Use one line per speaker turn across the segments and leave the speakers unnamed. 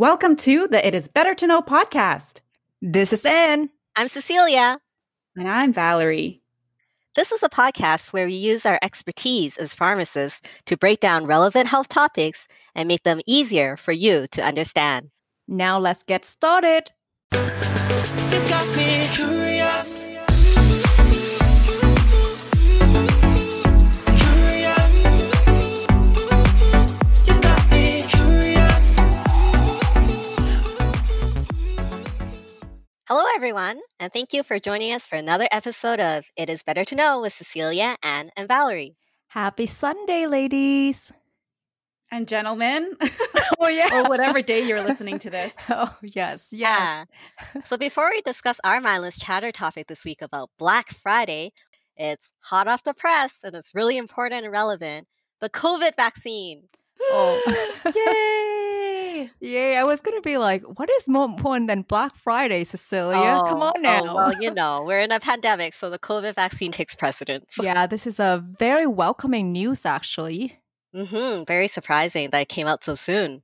Welcome to the It Is Better to Know podcast.
This is Anne.
I'm Cecilia.
And I'm Valerie.
This is a podcast where we use our expertise as pharmacists to break down relevant health topics and make them easier for you to understand.
Now let's get started.
Hello, everyone, and thank you for joining us for another episode of It Is Better to Know with Cecilia, Anne, and Valerie.
Happy Sunday, ladies.
And gentlemen.
oh, yeah.
or whatever day you're listening to this.
Oh, yes. Yes.
Yeah. so, before we discuss our mindless chatter topic this week about Black Friday, it's hot off the press and it's really important and relevant the COVID vaccine.
Oh.
Yay!
Yay. I was going to be like, what is more important than Black Friday, Cecilia? Come
Oh,
on now.
Oh, well, you know, we're in a pandemic, so the COVID vaccine takes precedence.
yeah, this is a very welcoming news, actually.
hmm Very surprising that it came out so soon.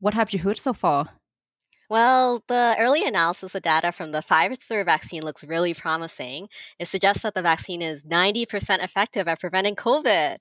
What have you heard so far?
Well, the early analysis of data from the Pfizer vaccine looks really promising. It suggests that the vaccine is 90% effective at preventing COVID.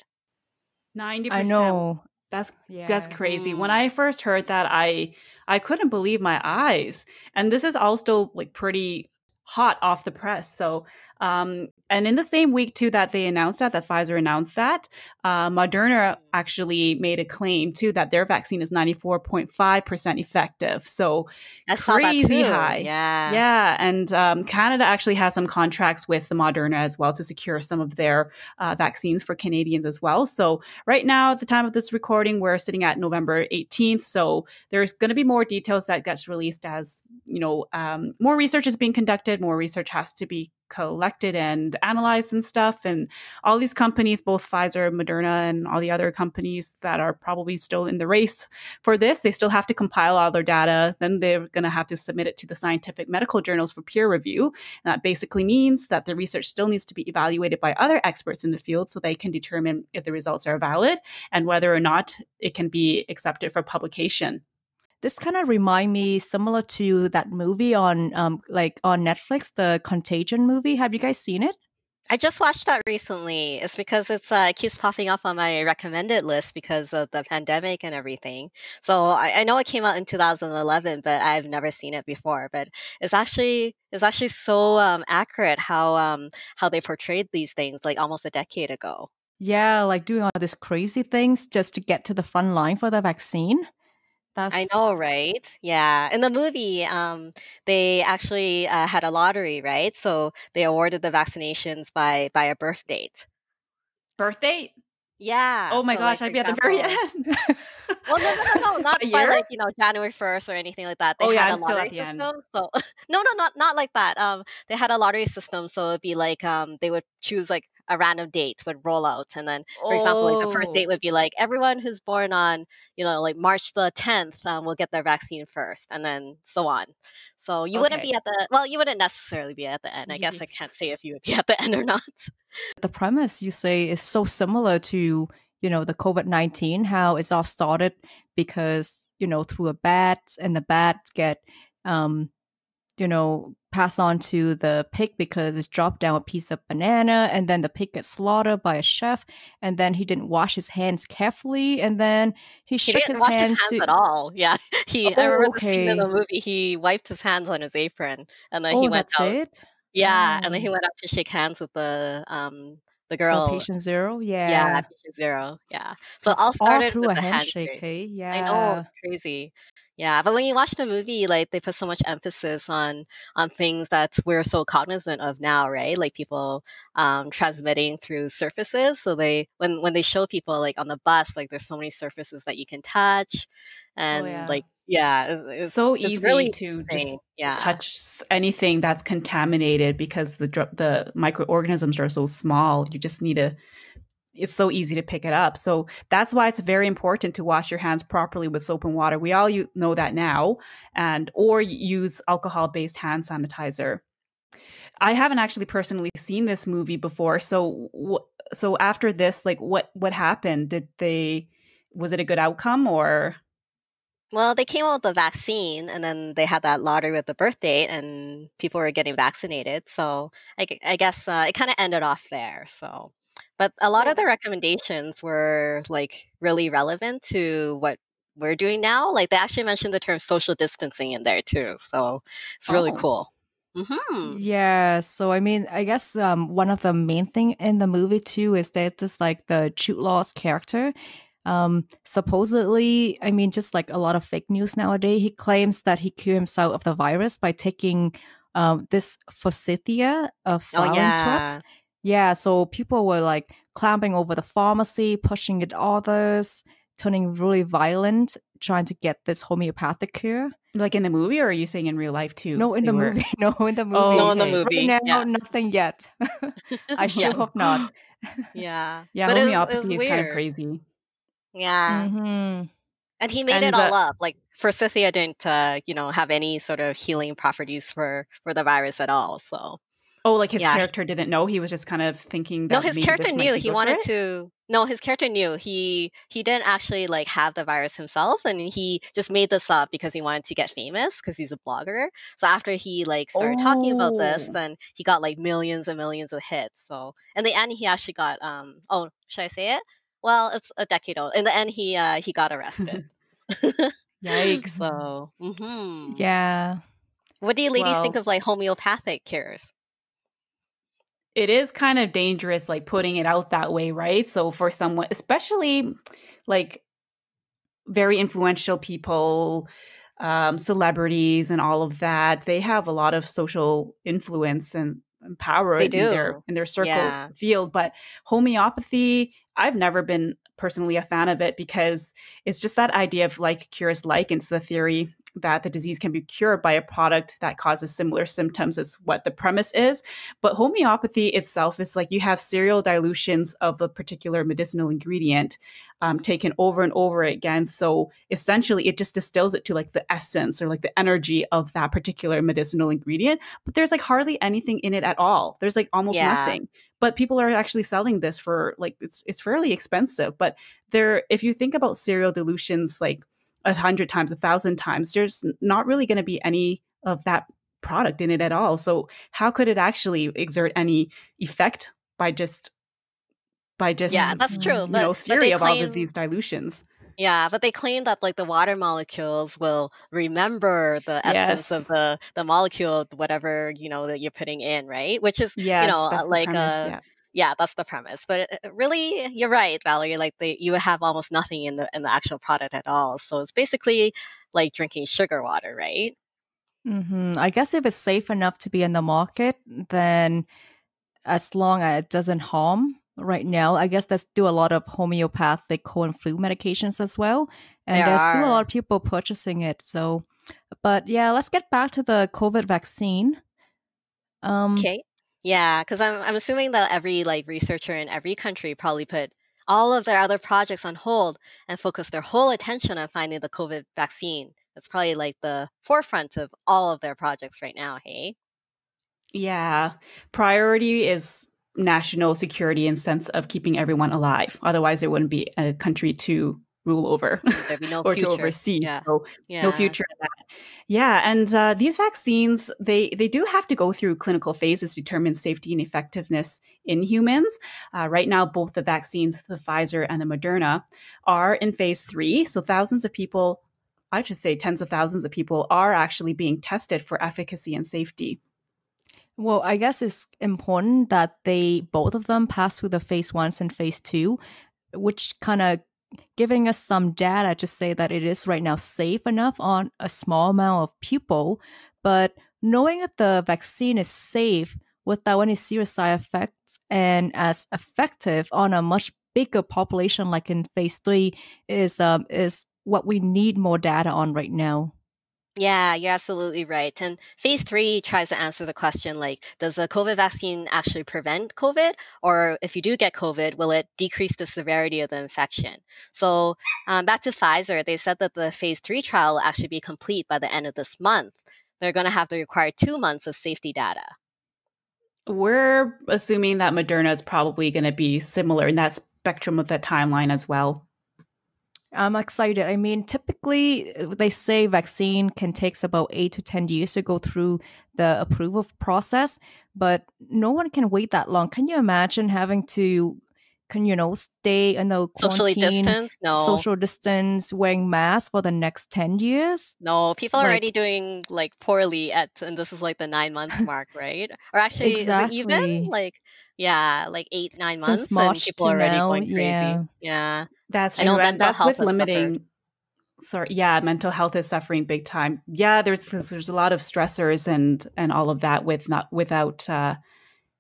90%.
I know.
That's
Yeah.
that's crazy. When
Mm.
I first heard that, I I couldn't believe my eyes. And this is also like pretty hot off the press. So, um, and in the same week too that they announced that, that Pfizer announced that, uh, Moderna actually made a claim too that their vaccine is ninety four point five percent effective. So
I
Crazy high.
Yeah.
Yeah, and um, Canada actually has some contracts with the Moderna as well to secure some of their uh, vaccines for Canadians as well. So right now, at the time of this recording, we're sitting at November 18th. So there's going to be more details that gets released as you know um, more research is being conducted, more research has to be collected and analyzed and stuff, and all these companies, both Pfizer, Moderna, and all the other companies that are probably still in the race for this. They still have to compile all their data. Then they're going to have to submit it to the scientific medical journals for peer review. And that basically means that the research still needs to be evaluated by other experts in the field so they can determine if the results are valid and whether or not it can be accepted for publication.
This kind of remind me similar to that movie on um like on Netflix, the Contagion movie. Have you guys seen it?
I just watched that recently. It's because it's uh, it keeps popping up on my recommended list because of the pandemic and everything. So I, I know it came out in 2011, but I've never seen it before. But it's actually it's actually so um, accurate how um, how they portrayed these things like almost a decade ago.
Yeah, like doing all these crazy things just to get to the front line for the vaccine. That's
I know, right? Yeah. In the movie, um, they actually uh, had a lottery, right? So they awarded the vaccinations by by a birth date.
Birth date?
Yeah.
Oh my
so, like,
gosh,
for
I'd be at the very
example-
end.
Well, no, no, no, no, not
A
by
year?
like you know January first or anything like that. They
Oh, yeah,
had
I'm
a
still
lottery
at the end.
system. So no, no, not not like that. Um, they had a lottery system, so it'd be like um, they would choose like a random date would roll out, and then for example, like the first
Oh.
date would be like everyone who's born on you know like March the tenth um, will get their vaccine first, and then so on. So you wouldn't be at the well, you wouldn't necessarily be at the end. I guess I can't say if you would be at the end or not.
the premise you say is so similar to you know the COVID nineteen, how it's all started because you know through a bat and the bats get um you know passed on to the pig because it's dropped down a piece of banana and then the pig gets slaughtered by a chef and then he didn't wash his hands carefully and then he,
He
shook
didn't
his
wash
hand
his hands
to
at all. Yeah, he. I
Oh,
remember the scene in the movie. He wiped his hands on his apron, and then
oh
he went
that's
out.
it
Yeah, and then he
Oh.
went up to shake hands with the um the
oh
girl.
patient zero yeah
yeah, patient zero. Yeah. So all started
through
with
a
the
handshake
handshake.
hey
I know,
yeah
crazy. Yeah, but when you watch the movie, like they put so much emphasis on on things that we're so cognizant of now, right? Like people um, transmitting through surfaces. So they when when they show people like on the bus, like there's so many surfaces that you can touch, and
yeah.
like yeah, it- it's
so
it's
easy
really
to just
yeah.
touch anything that's contaminated because the the microorganisms are so small. You just need to. It's so easy to pick it up. So that's why it's very important to wash your hands properly with soap and water. We all know that now, and or use alcohol based hand sanitizer. I haven't actually personally seen this movie before. So so after this, like what what happened? Did they was it a good outcome or
Well, they came out with a vaccine, and then they had that lottery with the birth date, and people were getting vaccinated. So I, I guess uh, it kind of ended off there. So, but a lot of the recommendations were like really relevant to what we're doing now. Like they actually mentioned the term social distancing in there too. So it's really
Oh.
cool. hmm
Yeah, so I mean, I guess um, one of the main thing in the movie too is that this like the Jude Law's character. Um, supposedly, I mean, just like a lot of fake news nowadays, he claims that he cured himself of the virus by taking um, this forsythia of
Oh
flowering
yeah.
swaps. Yeah, so people were like clamping over the pharmacy, pushing it others, turning really violent, trying to get this homeopathic cure.
Like in the movie, or are you saying in real life too?
No, in the
were-
movie. No, in the movie.
Oh,
No, in the movie.
Right now,
yeah.
nothing yet. I sure
Yeah.
hope not.
Yeah.
Yeah,
But it was- it
homeopathy
was
is kind of crazy.
Yeah.
hmm
And he made
And,
it all
uh,
up. Like for Forsythia didn't, uh, you know, have any sort of healing properties for for the virus at all. So
Oh, like his
Yeah.
character didn't know. He was just kind of thinking that
no, his character knew. He wanted
it?
to. No, his character knew. He he didn't actually like have the virus himself, and he just made this up because he wanted to get famous because he's a blogger. So after he like started talking about this,
Oh.
then he got like millions and millions of hits. So in the end, he actually got um. Oh, should I say it? Well, it's a decade old. In the end, he uh he got arrested.
Yikes.
So, mm-hmm.
Yeah.
what do you ladies think of like homeopathic cures?
It is kind of dangerous like putting it out that way right so for someone especially like very influential people um celebrities and all of that they have a lot of social influence and, and power in their in their circle
Yeah.
field but homeopathy i've never been personally a fan of it because it's just that idea of like cures like it's the theory that the disease can be cured by a product that causes similar symptoms is what the premise is but homeopathy itself is like you have serial dilutions of a particular medicinal ingredient um, taken over and over again. So essentially, it just distills it to like the essence or like the energy of that particular medicinal ingredient. But there's like hardly anything in it at all. There's like almost
Yeah.
nothing. But people are actually selling this for like it's it's fairly expensive. But there, if you think about serial dilutions, like a hundred times, a thousand times, there's not really going to be any of that product in it at all. So how could it actually exert any effect by just by just
Yeah, that's true.
you
But,
know
but
theory all
claim,
of these dilutions?
yeah, but they claim that like the water molecules will remember the essence
Yes.
of the the molecule, whatever you know that you're putting in, right? Which is
Yes,
know,
that's
uh, like,
premise,
uh,
yeah.
Yeah, that's the premise. But it, it really, you're right, Valerie. Like they, you would have almost nothing in the in the actual product at all. So it's basically like drinking sugar water, right?
Mm-hmm. I guess if it's safe enough to be in the market, then as long as it doesn't harm right now, I guess there's still a lot of homeopathic cold and flu medications as well. And
There
there's still a lot of people purchasing it. So, but yeah, let's get back to the COVID vaccine. Um,
Okay. Yeah, because I'm I'm assuming that every like researcher in every country probably put all of their other projects on hold and focus their whole attention on finding the COVID vaccine. That's probably like the forefront of all of their projects right now, hey?
Yeah. Priority is national security in sense of keeping everyone alive. Otherwise, there wouldn't be a country to rule over
There'd be no
or
future.
to oversee.
Yeah.
So
Yeah.
no future in that. Yeah, and uh, these vaccines they they do have to go through clinical phases to determine safety and effectiveness in humans. Uh, right now, both the vaccines, the Pfizer and the Moderna, are in phase three. So thousands of people, I should say tens of thousands of people, are actually being tested for efficacy and safety.
Well, I guess it's important that they both of them pass through the phase ones and phase two, which kind of giving us some data to say that it is right now safe enough on a small amount of people. But knowing that the vaccine is safe without any serious side effects and as effective on a much bigger population like in phase three is um is what we need more data on right now.
Yeah, you're absolutely right. And phase three tries to answer the question like, does the COVID vaccine actually prevent COVID? Or if you do get COVID, will it decrease the severity of the infection? So, um, back to Pfizer, they said that the phase three trial will actually be complete by the end of this month. They're going to have to require two months of safety data.
We're assuming that Moderna is probably going to be similar in that spectrum of that timeline as well.
I'm excited. I mean, typically they say vaccine can takes about eight to ten years to go through the approval process, but no one can wait that long. Can you imagine having to, can you know, stay in the
Socially
quarantine,
distance? No.
social distance, wearing masks for the next ten years?
No, people are
Like-
already doing like poorly at, and this is like the nine month mark, right? Or actually, is it
Exactly.
even like, yeah, like eight, nine
Since
months, and
March
people
to
are already
now,
going crazy.
yeah.
Yeah.
That's
I know
true. and that's with
has suffered.
limiting. Sorry, yeah, mental health is suffering big time. Yeah, there's there's a lot of stressors and and all of that with not without uh,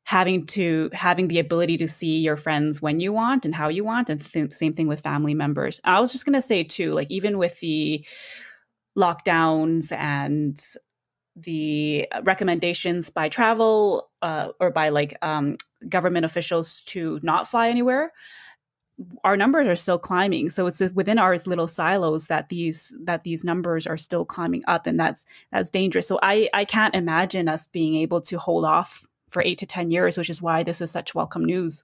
having to having the ability to see your friends when you want and how you want, and th- same thing with family members. I was just gonna say too, like even with the lockdowns and the recommendations by travel uh, or by like um, government officials to not fly anywhere our numbers are still climbing. So it's within our little silos that these that these numbers are still climbing up and that's that's dangerous. So i i can't imagine us being able to hold off for 8 to 10 years which is why this is such welcome news.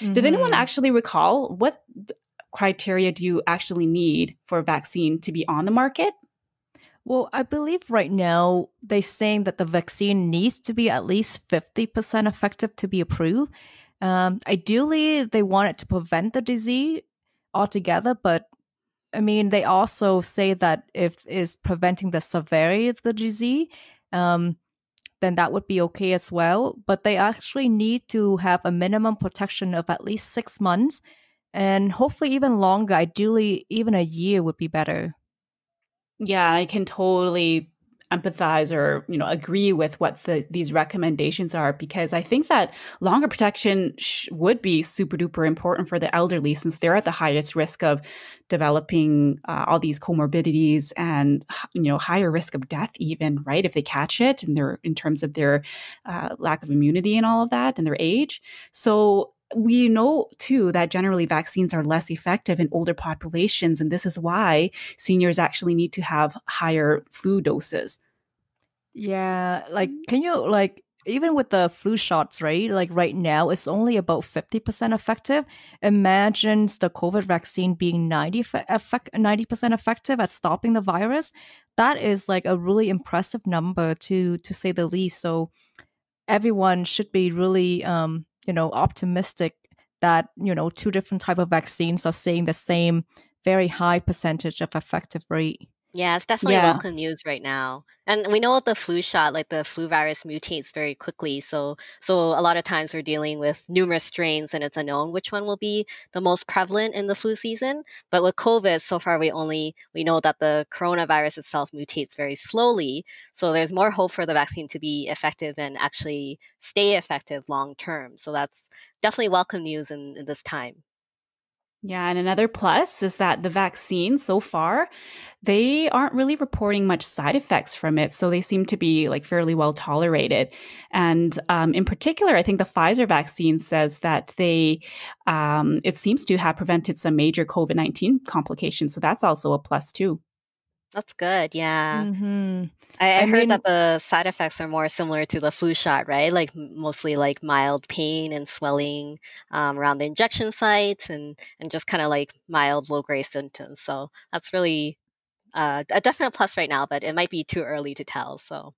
Did anyone
Mhm.
actually recall what criteria do you actually need for a vaccine to be on the market
Well, I believe right now they're saying that the vaccine needs to be at least 50% effective to be approved. Um, ideally, they want it to prevent the disease altogether, but I mean, they also say that if it's preventing the severity of the disease, um, then that would be okay as well. But they actually need to have a minimum protection of at least six months and hopefully even longer. Ideally, even a year would be better.
Yeah i can totally empathize or you know agree with what the, these recommendations are because i think that longer protection sh- would be super duper important for the elderly since they're at the highest risk of developing uh, all these comorbidities and you know higher risk of death even right if they catch it and they're in terms of their uh, lack of immunity and all of that and their age. So we know too that generally vaccines are less effective in older populations and this is why seniors actually need to have higher flu doses
Yeah, like can you like even with the flu shots, right? Like right now, it's only about 50% effective. Imagine the COVID vaccine being 90 effect, 90% effective at stopping the virus. That is like a really impressive number to to say the least. So everyone should be really um, you know, optimistic that, you know, two different type of vaccines are seeing the same very high percentage of effective rate.
Yeah, it's definitely
Yeah.
welcome news right now. And we know with the flu shot, like the flu virus mutates very quickly. So so a lot of times we're dealing with numerous strains and it's unknown which one will be the most prevalent in the flu season. But with COVID, so far we only we know that the coronavirus itself mutates very slowly. So there's more hope for the vaccine to be effective and actually stay effective long term. So that's definitely welcome news in, in this time.
Yeah, and another plus is that the vaccine so far, they aren't really reporting much side effects from it. So they seem to be like fairly well tolerated. And um, in particular, I think the Pfizer vaccine says that they, um, it seems to have prevented some major COVID 19 complications. So that's also a plus too.
That's good. Yeah.
Mhm.
I, I,
I
heard
mean-
that the side effects are more similar to the flu shot, right? Like mostly like mild pain and swelling um, around the injection sites, and and just kind of like mild low grade symptoms. So that's really uh, a definite plus right now, but it might be too early to tell. So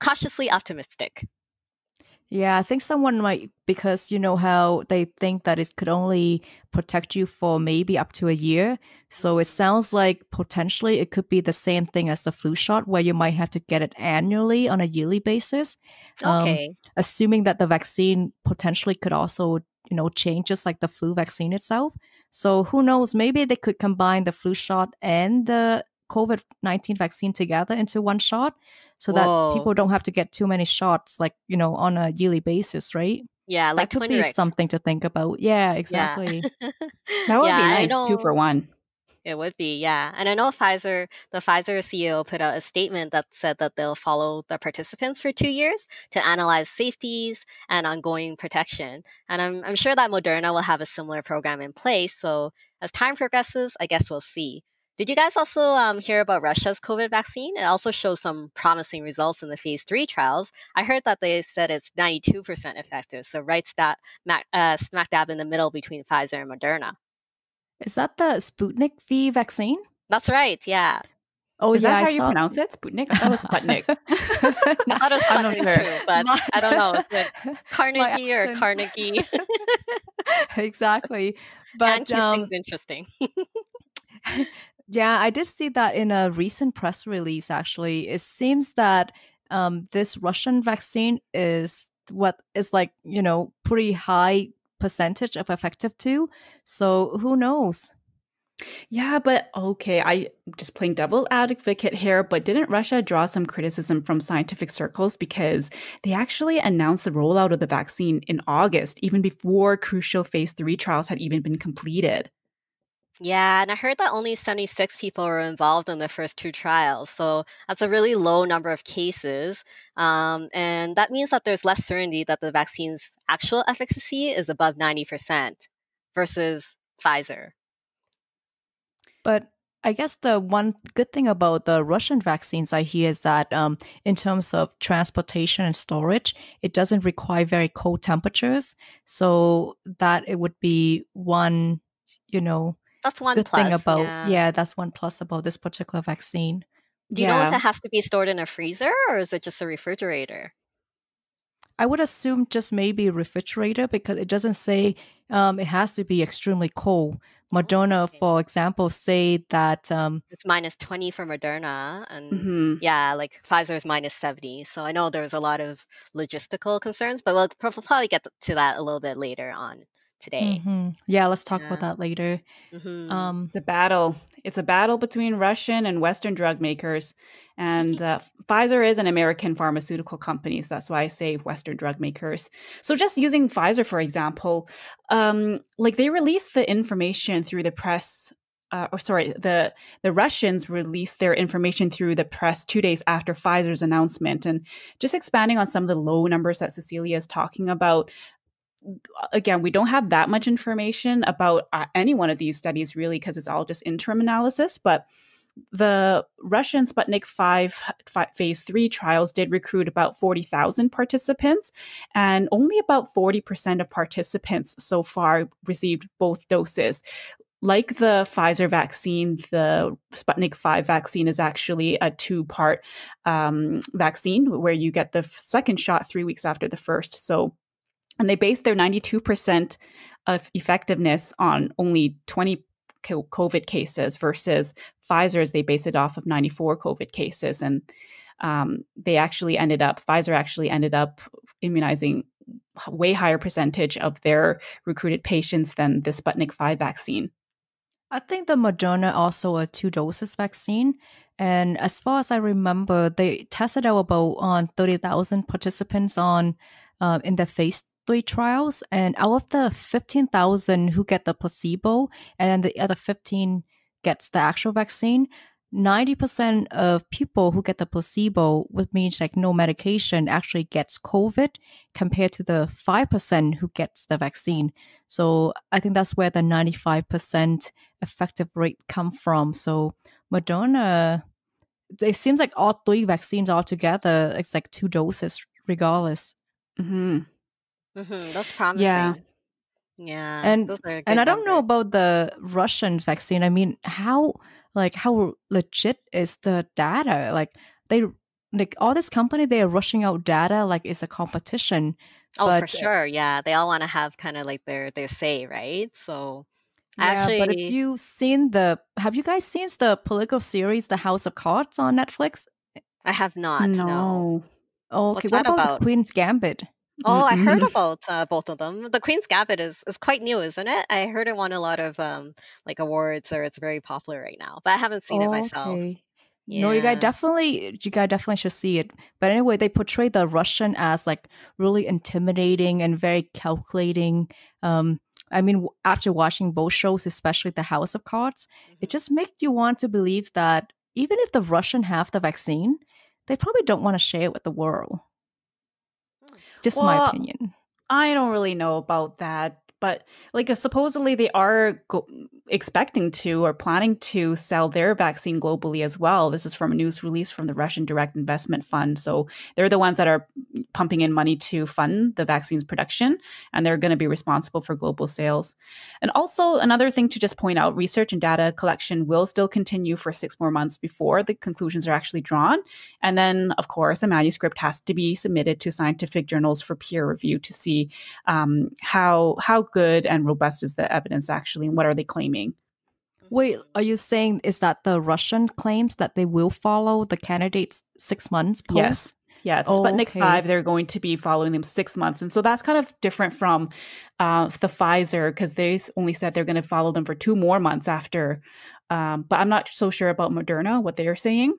cautiously optimistic.
Yeah, I think someone might because you know how they think that it could only protect you for maybe up to a year. So it sounds like potentially it could be the same thing as the flu shot where you might have to get it annually on a yearly basis. Um,
Okay.
assuming that the vaccine potentially could also, you know, change just like the flu vaccine itself. So who knows, maybe they could combine the flu shot and the COVID 19 vaccine together into one shot so that people don't have to get too many shots, like, you know, on a yearly basis, right?
yeah, like
that could be something to think about. Yeah, exactly.
That would
yeah,
be nice, two for one.
It would be, yeah. And I know Pfizer, the Pfizer CEO put out a statement that said that they'll follow the participants for two years to analyze safeties and ongoing protection. And I'm, I'm sure that Moderna will have a similar program in place. So as time progresses, I guess we'll see. Did you guys also um, hear about Russia's COVID vaccine? It also shows some promising results in the phase three trials. I heard that they said it's 92% effective, so right stat, uh, smack dab in the middle between Pfizer and Moderna.
Is that the Sputnik V vaccine?
That's right. Yeah.
Oh Is yeah, that how I you saw... pronounce it? Sputnik. I thought it was Sputnik.
I thought it was Sputnik too, but My... I don't know. Carnegie or Carnegie.
exactly. But
um, interesting.
Yeah, I did see that in a recent press release. Actually, it seems that um, this Russian vaccine is what is like you know pretty high percentage of effective too. So who knows?
Yeah, but okay, I just playing devil advocate here, but didn't Russia draw some criticism from scientific circles because they actually announced the rollout of the vaccine in August, even before crucial phase three trials had even been completed?
Yeah, and I heard that only 76 people were involved in the first two trials. So that's a really low number of cases. Um, and that means that there's less certainty that the vaccine's actual efficacy is above 90% versus Pfizer.
But I guess the one good thing about the Russian vaccines I hear is that um, in terms of transportation and storage, it doesn't require very cold temperatures. So that it would be one, you know,
that's one
good
plus,
thing about
yeah.
yeah. that's one plus about this particular vaccine.
Do you yeah. know if it has to be stored in a freezer or is it just a refrigerator?
I would assume just maybe a refrigerator because it doesn't say um, it has to be extremely cold. Moderna, okay. for example, say that um,
it's minus 20 for Moderna, and mm-hmm. yeah, like Pfizer is minus 70. So I know there's a lot of logistical concerns, but we'll probably get to that a little bit later on today.
Mm-hmm. Yeah, let's talk yeah. about that later. Mm-hmm.
Um, it's a battle. It's a battle between Russian and Western drug makers. And uh, Pfizer is an American pharmaceutical company. So that's why I say Western drug makers. So just using Pfizer, for example, um, like they released the information through the press. Uh, or sorry, the the Russians released their information through the press two days after Pfizer's announcement, and just expanding on some of the low numbers that Cecilia is talking about again, we don't have that much information about uh, any one of these studies really because it's all just interim analysis. But the Russian Sputnik 5, 5 phase 3 trials did recruit about 40,000 participants, and only about 40% of participants so far received both doses. Like the Pfizer vaccine, the Sputnik 5 vaccine is actually a two part um, vaccine where you get the second shot three weeks after the first. So and they based their 92% of effectiveness on only 20 COVID cases versus Pfizer's, they base it off of 94 COVID cases. And um, they actually ended up, Pfizer actually ended up immunizing way higher percentage of their recruited patients than the Sputnik 5 vaccine.
I think the Moderna also a two doses vaccine. And as far as I remember, they tested out about on 30,000 participants on uh, in the phase three trials, and out of the 15,000 who get the placebo, and the other 15 gets the actual vaccine, 90% of people who get the placebo, which means like no medication, actually gets COVID compared to the 5% who gets the vaccine. So I think that's where the 95% effective rate come from. So Moderna, it seems like all three vaccines altogether, it's like two doses regardless.
Mm-hmm. Mm-hmm, that's promising. Yeah. Yeah.
And and I don't know about the Russian vaccine. I mean, how like how legit is the data? Like they like all this company they are rushing out data like it's a competition.
Oh, but, for sure. Yeah. They all want to have kind of like their their say, right? So
yeah, actually but if you seen the have you guys seen the political series The House of Cards on Netflix?
I have not. No. no.
Oh, okay. What's what about, about? Queen's Gambit?
Oh, I heard mm-hmm. about uh, both of them. The Queen's Gambit is, is quite new, isn't it? I heard it won a lot of um like awards, or it's very popular right now. But I haven't seen it myself. Okay.
No, you guys definitely, you guys definitely should see it. But anyway, they portray the Russian as like really intimidating and very calculating. Um, I mean, after watching both shows, especially The House of Cards, it mm-hmm. just makes you want to believe that even if the Russian have the vaccine, they probably don't want to share it with the world. Just well, my opinion.
I don't really know about that, but like supposedly they are go- expecting to or planning to sell their vaccine globally as well. This is from a news release from the Russian Direct Investment Fund. So they're the ones that are pumping in money to fund the vaccine's production, and they're going to be responsible for global sales. And also, another thing to just point out research and data collection will still continue for six more months before the conclusions are actually drawn. And then, of course, a manuscript has to be submitted to scientific journals for peer review to see um, how, how good and robust is the evidence actually, and what are they claiming.
Wait, are you saying is that the Russian claims that they will follow the candidates six months post?
Yes. Yeah,
Oh,
Sputnik
okay.
5, they're going to be following them six months. And so that's kind of different from uh, the Pfizer because they only said they're going to follow them for two more months after. Um, but I'm not so sure about Moderna, what they're saying.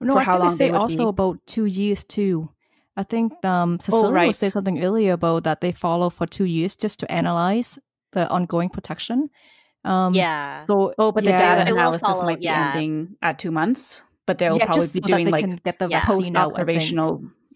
No,
for
I think they
they
say also
be.
about two years too. I think um, Cecilia
right.
was saying something earlier about that they follow for two years just to analyze the ongoing protection. Um,
yeah.
So
Oh, but the
yeah,
data analysis
follow,
might be
yeah.
ending at two months, but they'll
yeah,
probably be
so
doing like
can get the
Yeah.
vaccine out.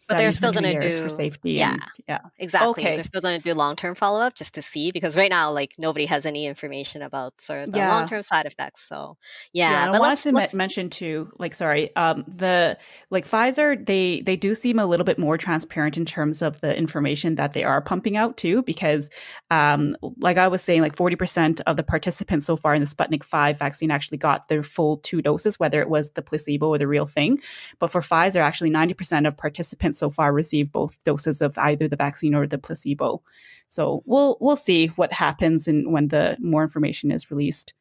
I think.
post-observational
But they're still
years for
do-
safety.
yeah.
And, yeah.
Exactly.
Okay.
They're still going to do long term follow up just to see because right now, like nobody has any information about sort of the
Yeah.
long term side effects. So yeah,
Yeah, and I wanted
let's,
to
let's
mention too, like, sorry, um, the like Pfizer, they they do seem a little bit more transparent in terms of the information that they are pumping out too, because, um, like I was saying, like forty percent of the participants so far in the Sputnik Five vaccine actually got their full two doses, whether it was the placebo or the real thing. But for Pfizer, actually ninety percent of participants so far received both doses of either the vaccine or the placebo. So we'll we'll see what happens and when the more information is released.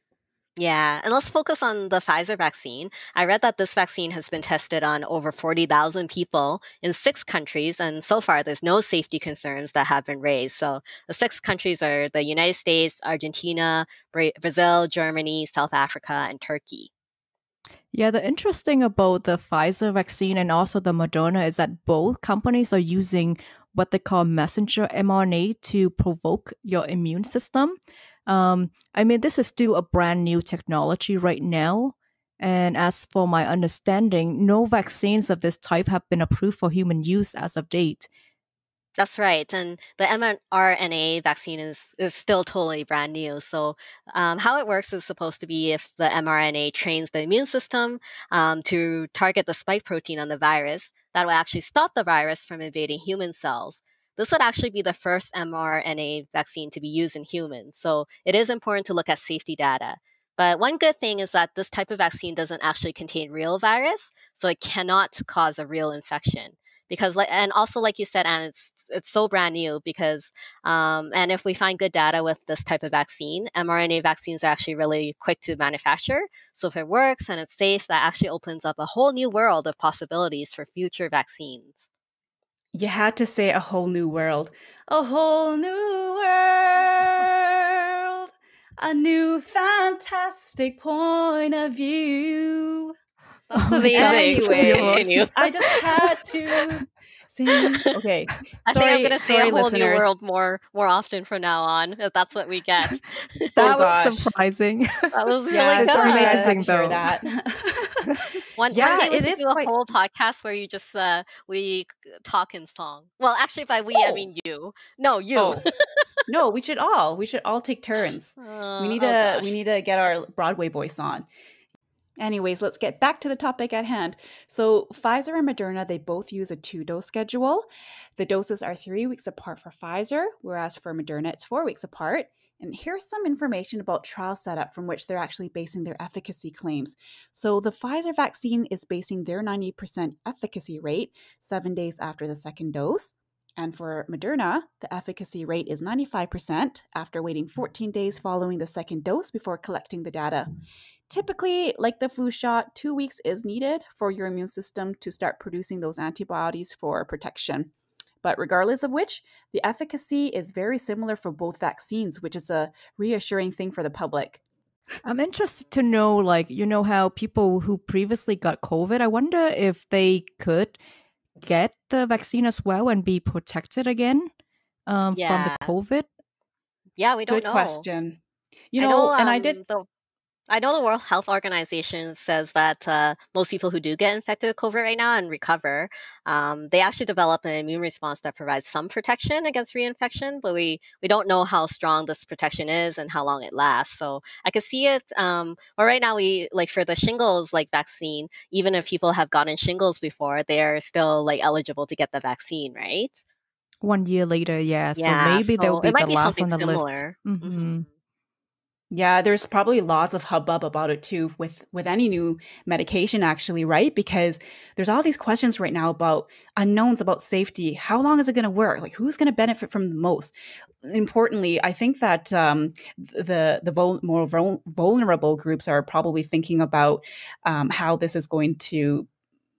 Yeah, and let's focus on the Pfizer vaccine. I read that this vaccine has been tested on over 40,000 people in six countries, and so far there's no safety concerns that have been raised. So the six countries are the United States, Argentina, Bra- Brazil, Germany, South Africa, and Turkey.
Yeah, the interesting about the Pfizer vaccine and also the Moderna is that both companies are using what they call messenger mRNA to provoke your immune system. Um, I mean, this is still a brand new technology right now. And as for my understanding, no vaccines of this type have been approved for human use as of date.
That's right, and the mRNA vaccine is is still totally brand new. So, um, how it works is supposed to be if the mRNA trains the immune system um, to target the spike protein on the virus, that will actually stop the virus from invading human cells. This would actually be the first mRNA vaccine to be used in humans. So, it is important to look at safety data. But one good thing is that this type of vaccine doesn't actually contain real virus, so it cannot cause a real infection because and also like you said and it's it's so brand new because um, and if we find good data with this type of vaccine mrna vaccines are actually really quick to manufacture so if it works and it's safe that actually opens up a whole new world of possibilities for future vaccines
You had to say a whole new world. A whole new world. A new fantastic point of view.
That's
Oh my God.
amazing
Anyways,
continue
I just had to sing. Okay.
I
Sorry-
think I'm gonna say a whole
listeners.
new world more more often from now on if that's what we get.
That
Oh,
was
gosh.
surprising.
that was really
Yeah,
good.
sorry you guys had
Amazing,
to hear
though.
that.
One,
Yeah,
one day we
it
do
quite-
a whole podcast where you just uh, we talk in song. Well, actually, by we I
Oh.
mean you. No, you.
Oh. no, we should all. We should all take turns.
Uh,
we need
oh
to
gosh.
we need to get our Broadway voice on. Anyways, let's get back to the topic at hand. So, Pfizer and Moderna, they both use a two-dose schedule. The doses are 3 weeks apart for Pfizer, whereas for Moderna it's 4 weeks apart. And here's some information about trial setup from which they're actually basing their efficacy claims. So, the Pfizer vaccine is basing their 90% efficacy rate 7 days after the second dose. And for Moderna, the efficacy rate is 95% after waiting 14 days following the second dose before collecting the data. Typically, like the flu shot, two weeks is needed for your immune system to start producing those antibodies for protection. But regardless of which, the efficacy is very similar for both vaccines, which is a reassuring thing for the public.
I'm interested to know, like, you know, how people who previously got COVID, I wonder if they could get the vaccine as well and be protected again um,
Yeah.
from the COVID.
yeah, we don't know.
Good
know.
question. You
I
know, and I
um,
did
The, I know the World Health Organization says that uh, most people who do get infected with COVID right now and recover, um, they actually develop an immune response that provides some protection against reinfection, but we, we don't know how strong this protection is and how long it lasts. So I could see it. Um, but right now, we like for the shingles like vaccine, even if people have gotten shingles before, they're still like eligible to get the vaccine, right?
One year later, yeah.
Yeah,
so maybe
so
they'll be the
be
last on the list.
similar.
hmm
Mhm.
Yeah, there's probably lots of hubbub about it too with with any new medication actually, right? Because there's all these questions right now about unknowns about safety. How long is it going to work? Like who's going to benefit from the most? Importantly, I think that um, the the vul- more vul- vulnerable groups are probably thinking about um, how this is going to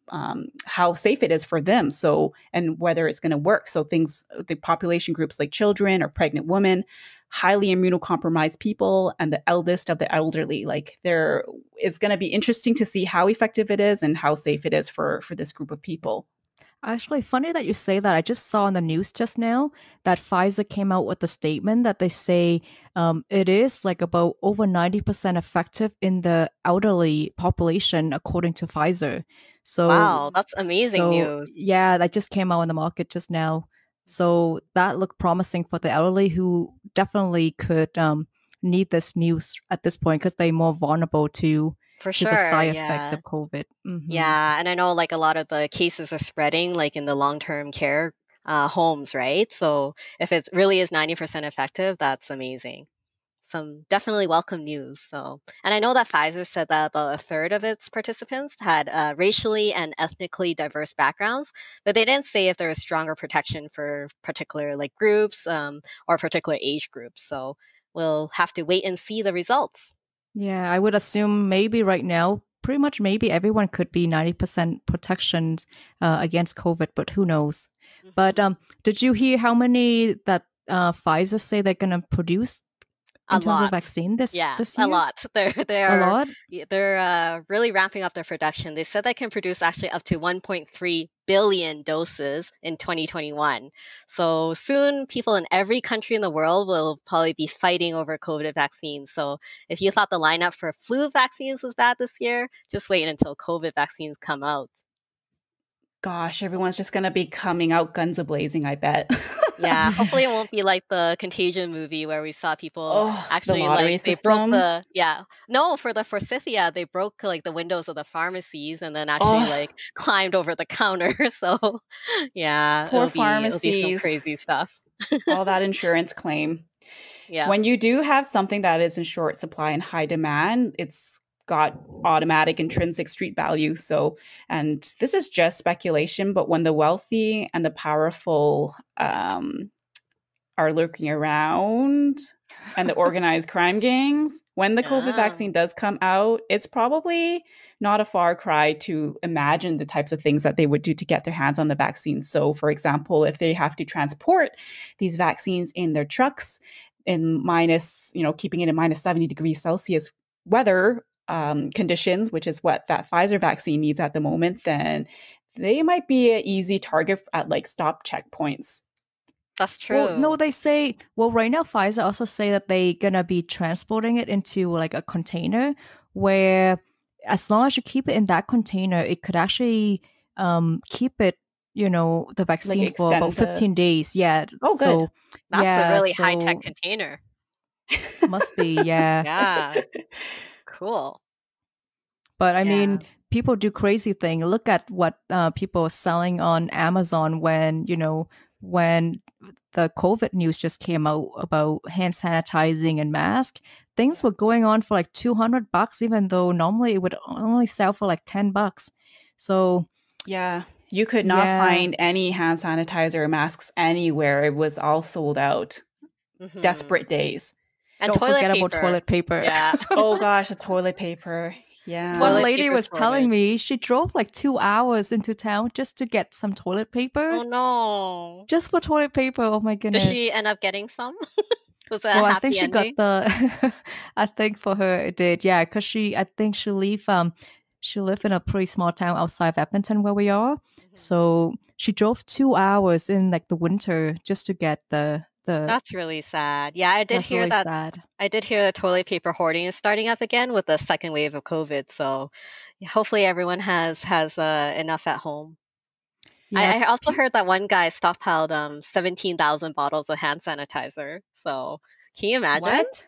um, how safe it is for them. So, and whether it's going to work. So, things, the population groups like children or pregnant women, highly immunocompromised people, and the eldest of the elderly. Like, there, it's going to be interesting to see how effective it is and how safe it is for for this group of people.
Actually, funny that you say that. I just saw on the news just now that Pfizer came out with a statement that they say um, it is like about over 90% effective in the elderly population, according to Pfizer. So,
Wow, that's amazing
so
news.
yeah, that just came out on the market just now. So that looked promising for the elderly who definitely could um, need this news at this point because they're more vulnerable to
For
to the
sure.
side effects of COVID. Mhm.
Yeah. And I know like a lot of the cases are spreading like in the long term care uh, homes, right? So if it really is 90% effective, that's amazing. Some definitely welcome news. So, and I know that Pfizer said that about a third of its participants had uh, racially and ethnically diverse backgrounds, but they didn't say if there was stronger protection for particular like groups um, or particular age groups. So we'll have to wait and see the results.
Yeah, I would assume maybe right now, pretty much maybe everyone could be 90% protection uh, against COVID, but who knows? But um, did you hear how many that uh, Pfizer say they're going to produce in
A
terms of vaccine this
Yeah,
this
a lot. They're they're
a
lot? they're uh, really ramping up their production. They said they can produce actually up to 1.3 billion doses in 2021. So soon, people in every country in the world will probably be fighting over COVID vaccines. So if you thought the lineup for flu vaccines was bad this year, just wait until COVID vaccines come out.
Gosh, everyone's just going to be coming out guns a blazing. I bet.
Yeah, hopefully it won't be like the Contagion movie where we saw people
Oh,
actually
lottery
like they broke the yeah no for the forsythia they broke like the windows of the pharmacies and then actually
Oh.
like climbed over the counter. So yeah,
Poor
it'll be it'll be some
pharmacies.
crazy stuff.
All that insurance claim.
Yeah,
When you do have something that is in short supply and high demand, it's got automatic intrinsic street value. So, and this is just speculation, but when the wealthy and the powerful um, are lurking around and the organized crime gangs, when the COVID
Yeah.
vaccine does come out, it's probably not a far cry to imagine the types of things that they would do to get their hands on the vaccine. So, for example, if they have to transport these vaccines in their trucks in minus, you know, keeping it in minus 70 degrees Celsius weather um, conditions, which is what that Pfizer vaccine needs at the moment, then they might be an easy target at like stop checkpoints.
that's true.
Well, no, they say, well, right now, Pfizer also say that they're going to be transporting it into like a container where as long as you keep it in that container, it could actually um, keep it, you know, the vaccine for about
extend the-
15 days. Yeah.
Oh, good.
So,
that's
yeah,
a really high tech container.
Must be, yeah.
Yeah, cool.
But I
Yeah.
mean, people do crazy thing. Look at what uh, people are selling on Amazon when you know when the COVID news just came out about hand sanitizing and mask. Things were going on for like two hundred bucks, even though normally it would only sell for like ten bucks. So
Yeah. You could not
Yeah.
find any hand sanitizer or masks anywhere. It was all sold out.
Mhm.
Desperate days.
And
don't
toilet
forget
paper.
about toilet paper.
Yeah.
Oh gosh, the toilet paper. Yeah.
One
Toilet
lady
paper
was telling me she drove like two hours into town just to get some toilet paper.
Oh no.
Just for toilet paper. Oh my goodness.
Did she end up getting some? Was it a
well, I
happy
think she
ending?
got the. I think for her it did, yeah, because she. I think she live. Um, she live in a pretty small town outside of Edmonton where we are.
Mhm.
So she drove two hours in like the winter just to get the the
That's really sad. Yeah, I did hear
really
that.
sad.
I did hear that toilet paper hoarding is starting up again with the second wave of COVID. So hopefully everyone has has uh, enough at home.
Yeah,
I, I also heard that one guy stockpiled um seventeen thousand bottles of hand sanitizer. So can you imagine?
What?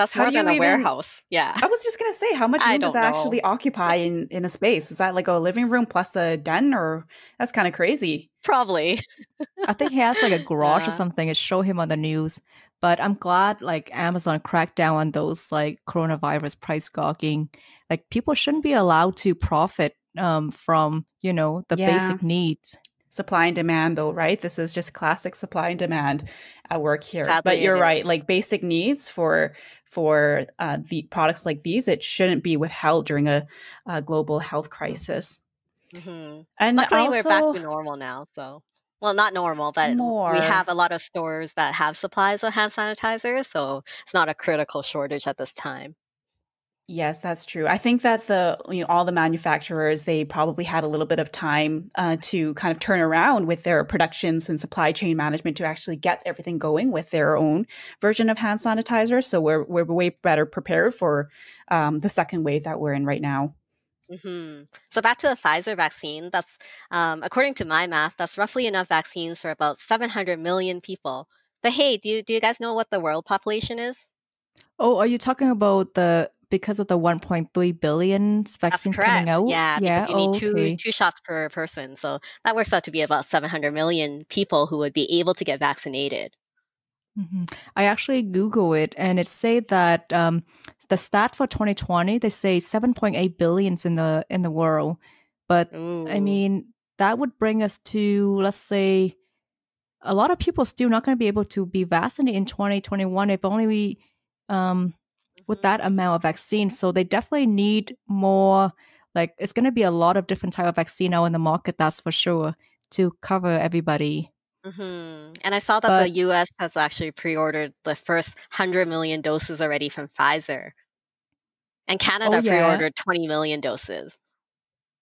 That's
How
more
do you
than a
even?
warehouse. Yeah,
I was just gonna say, how much room does
don't
that
know.
actually occupy in in a space? Is that like a living room plus a den, or that's kind of crazy?
Probably.
I think he has like a garage or something. It showed him on the news. But I'm glad like Amazon cracked down on those like coronavirus price gouging. Like people shouldn't be allowed to profit um, from you know the
Yeah.
basic needs.
Supply and demand, though, right? This is just classic supply and demand at work here. but
Sadly, it
you're right. Like basic needs for for uh, the products like these, it shouldn't be withheld during a, a global health crisis.
hmm
And
Luckily, we're back to normal now. So, well, not normal, but
more.
we have a lot of stores that have supplies of hand sanitizers, so it's not a critical shortage at this time.
Yes, that's true. I think that the you know all the manufacturers they probably had a little bit of time uh, to kind of turn around with their productions and supply chain management to actually get everything going with their own version of hand sanitizer. So we're we're way better prepared for um, the second wave that we're in right now.
hmm So back to the Pfizer vaccine. That's um, according to my math, that's roughly enough vaccines for about 700 million people. But hey, do you do you guys know what the world population is?
Oh, are you talking about the because of the 1.3 billion vaccines coming out?
Yeah,
Yeah.
because you need two
okay.
two shots per person. So that works out to be about 700 million people who would be able to get vaccinated.
hmm I actually Google it, and it say that um, the stat for 2020 they say 7.8 billions in the in the world, but I mean that would bring us to let's say a lot of people still not going to be able to be vaccinated in 2021 if only we um with that amount of vaccine. So they definitely need more. Like it's going to be a lot of different type of vaccine out in the market. That's for sure to cover everybody.
hmm And I saw that
But
the U.S. has actually pre-ordered the first 100 million doses already from Pfizer, and
oh
Canada
yeah,
pre-ordered 20 million doses.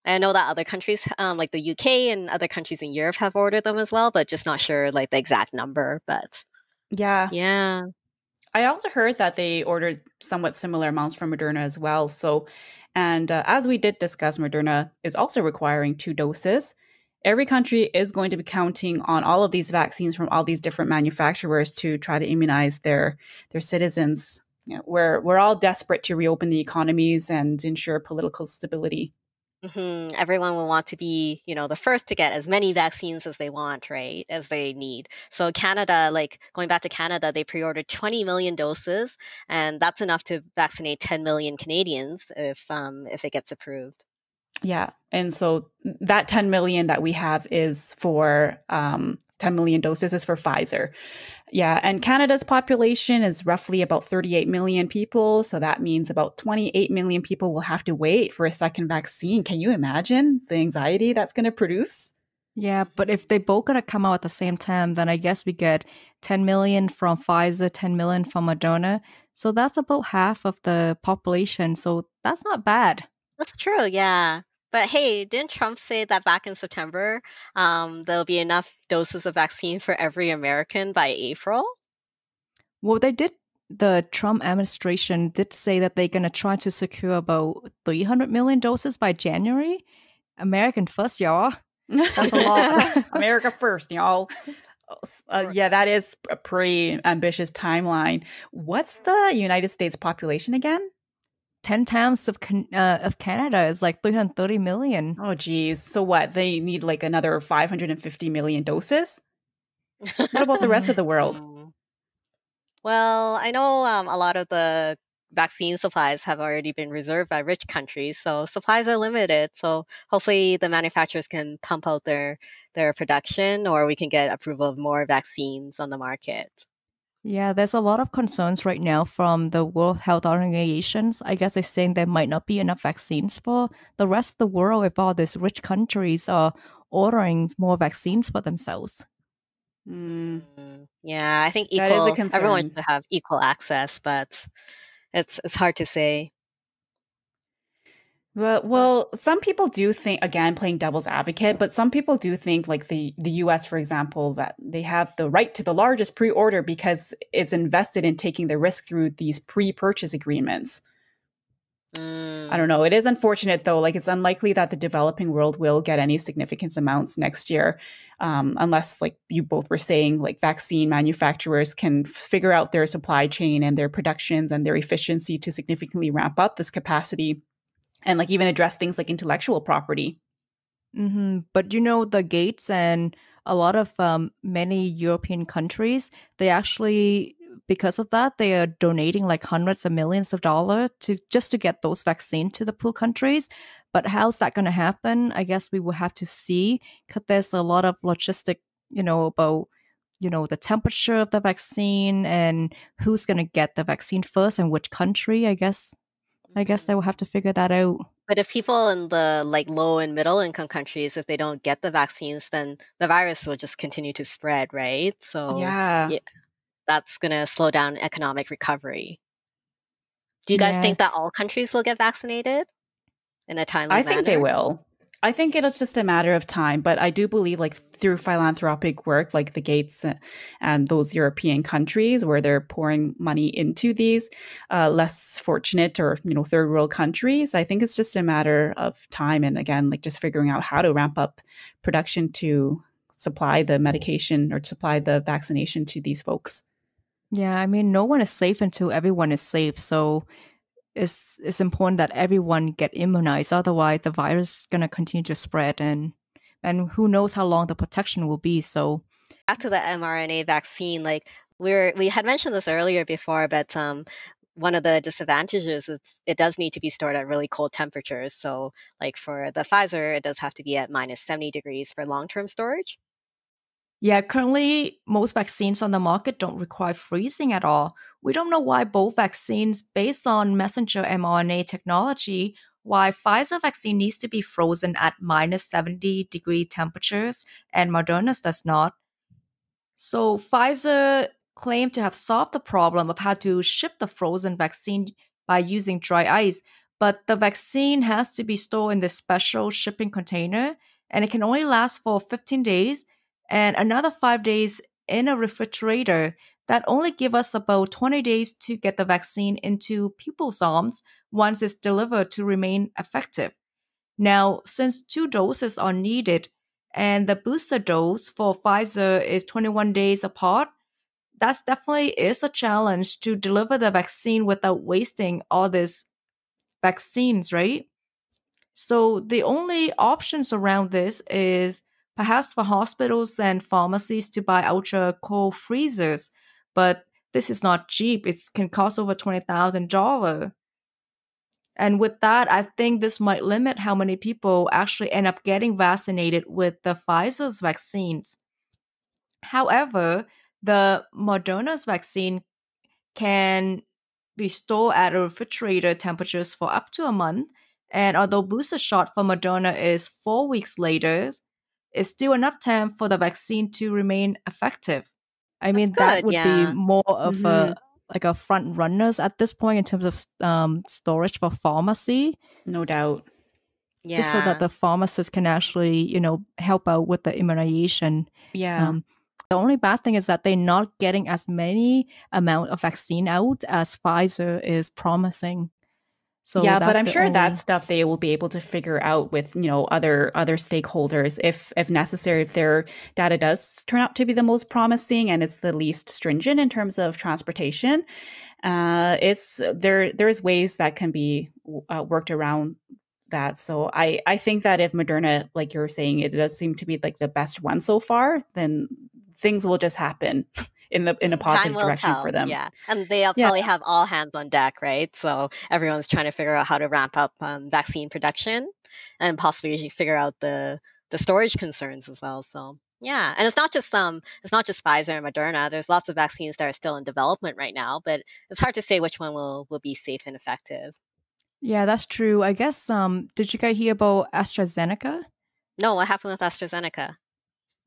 I know that other countries, um, like the UK and other countries in Europe, have ordered them as well, but just not sure like the exact number. But
Yeah,
yeah,
I also heard that they ordered somewhat similar amounts from Moderna as well. So, and uh, as we did discuss, Moderna is also requiring two doses. Every country is going to be counting on all of these vaccines from all these different manufacturers to try to immunize their their citizens. You know, we're we're all desperate to reopen the economies and ensure political stability.
Hmm everyone will want to be, you know, the first to get as many vaccines as they want, right? As they need. So Canada, like going back to Canada, they pre-ordered 20 million doses, and that's enough to vaccinate 10 million Canadians if um if it gets approved.
Yeah. And so that 10 million that we have is for um, 10 million doses is for Pfizer. Yeah. And Canada's population is roughly about 38 million people. So that means about 28 million people will have to wait for a second vaccine. Can you imagine the anxiety that's going to produce?
yeah. But if they both gonna come out at the same time, then I guess we get 10 million from Pfizer, 10 million from Moderna. So that's about half of the population. So that's not bad.
That's true, yeah. But hey, didn't Trump say that back in September, um, there'll be enough doses of vaccine for every American by April?
Well, they did. The Trump administration did say that they're gonna try to secure about 300 million doses by January. American first, y'all. That's a lot.
America first, y'all. Uh, yeah, that is a pretty ambitious timeline. What's the United States population again?
10 times of Can- uh, of Canada is like 330 million.
Oh, geez. So what? They need like another 550 million doses? What about the rest of the world?
Well, I know um, a lot of the vaccine supplies have already been reserved by rich countries, so supplies are limited. So hopefully the manufacturers can pump out their their production, or we can get approval of more vaccines on the market.
Yeah, there's a lot of concerns right now from the World Health Organizations. I guess they're saying there might not be enough vaccines for the rest of the world if all these rich countries are ordering more vaccines for themselves.
Mm,
Yeah, I think
That is a
equal. Everyone should have equal access, but it's it's hard to say.
Well, well, some people do think again playing devil's advocate, but some people do think like the the US for example that they have the right to the largest pre-order because it's invested in taking the risk through these pre-purchase agreements.
Mm.
I don't know. It is unfortunate though. Like it's unlikely that the developing world will get any significant amounts next year, um, unless, like you both were saying, like vaccine manufacturers can figure out their supply chain and their productions and their efficiency to significantly ramp up this capacity, and like even address things like intellectual property.
Mm-hmm. But you know, the Gates and a lot of um, many European countries, they actually because of that, they are donating like hundreds of millions of dollars to just to get those vaccines to the poor countries. But how's that going to happen? I guess we will have to see because there's a lot of logistic, you know, about you know the temperature of the vaccine and who's going to get the vaccine first and which country. I guess. I guess they will have to figure that out.
But if people in the like low and middle income countries, if they don't get the vaccines, then the virus will just continue to spread, right? So
Yeah.
yeah, that's going to slow down economic recovery. Do you guys
Yeah.
think that all countries will get vaccinated in a timely
I think they will. I think it's just a matter of time, but I do believe, like through philanthropic work, like the Gates and those European countries where they're pouring money into these uh, less fortunate or you know third world countries. I think it's just a matter of time, and again, like just figuring out how to ramp up production to supply the medication or supply the vaccination to these folks.
Yeah, I mean, no one is safe until everyone is safe. So it's it's important that everyone get immunized. Otherwise, the virus is gonna continue to spread, and and who knows how long the protection will be. So
Back to the mRNA vaccine, like we were, we had mentioned this earlier before, but um, one of the disadvantages is it does need to be stored at really cold temperatures. So, like for the Pfizer, it does have to be at minus 70 degrees for long-term storage.
Yeah, currently most vaccines on the market don't require freezing at all. We don't know why both vaccines based on messenger mRNA technology, why Pfizer vaccine needs to be frozen at minus 70 degree temperatures and Moderna's does not. So Pfizer claimed to have solved the problem of how to ship the frozen vaccine by using dry ice, but the vaccine has to be stored in this special shipping container and it can only last for 15 days and another 5 days in a refrigerator. That only give us about 20 days to get the vaccine into people's arms once it's delivered to remain effective. Now, since two doses are needed and the booster dose for Pfizer is 21 days apart, that definitely is a challenge to deliver the vaccine without wasting all these vaccines, right? So the only options around this is perhaps for hospitals and pharmacies to buy ultra cold freezers, but this is not cheap. It can cost over twenty thousand dollars. And with that, I think this might limit how many people actually end up getting vaccinated with the Pfizer's vaccines. However, the Moderna's vaccine can be stored at refrigerator temperatures for up to a month. And although booster shot for Moderna is four weeks later, it's still enough time for the vaccine to remain effective. I mean, that would
yeah.
be more of
Mhm.
a like a front runners at this point in terms of um, storage for pharmacy,
No doubt.
Yeah.
just so that the pharmacist can actually, you know, help out with the immunization.
Yeah.
Um, the only bad thing is that they're not getting as many amount of vaccine out as Pfizer is promising. So
yeah, but I'm sure
only-
that stuff they will be able to figure out with you know other other stakeholders if if necessary. If their data does turn out to be the most promising and it's the least stringent in terms of transportation, uh, it's there. There's ways that can be uh, worked around that. So I I think that if Moderna, like you were saying, it does seem to be like the best one so far, then things will just happen in the in a
Mm,
positive direction
tell.
for them.
Yeah, and they'll
Yeah.
probably have all hands on deck, right? So everyone's trying to figure out how to ramp up um, vaccine production and possibly figure out the the storage concerns as well. So yeah, and it's not just um it's not just Pfizer and Moderna. There's lots of vaccines that are still in development right now, but it's hard to say which one will will be safe and effective.
Yeah, that's true. I guess. Um, did you guys hear about AstraZeneca?
No, what happened with AstraZeneca?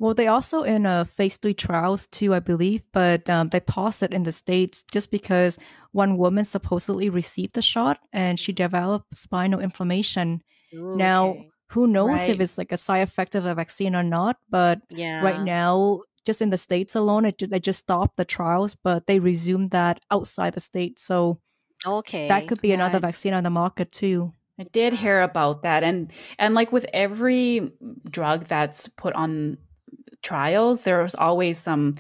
Well, they also in a phase three trials too, I believe, but um, they paused it in the states just because one woman supposedly received the shot and she developed spinal inflammation.
Ooh,
Now,
okay.
who knows if it's like a side effect of a vaccine or not? But
Yeah.
right now, just in the states alone, it, they just stopped the trials, but they resumed that outside the states. So
Okay.
that could be another
Yeah.
vaccine on the market too.
I did hear about that, and and like with every drug that's put on trials, there's always some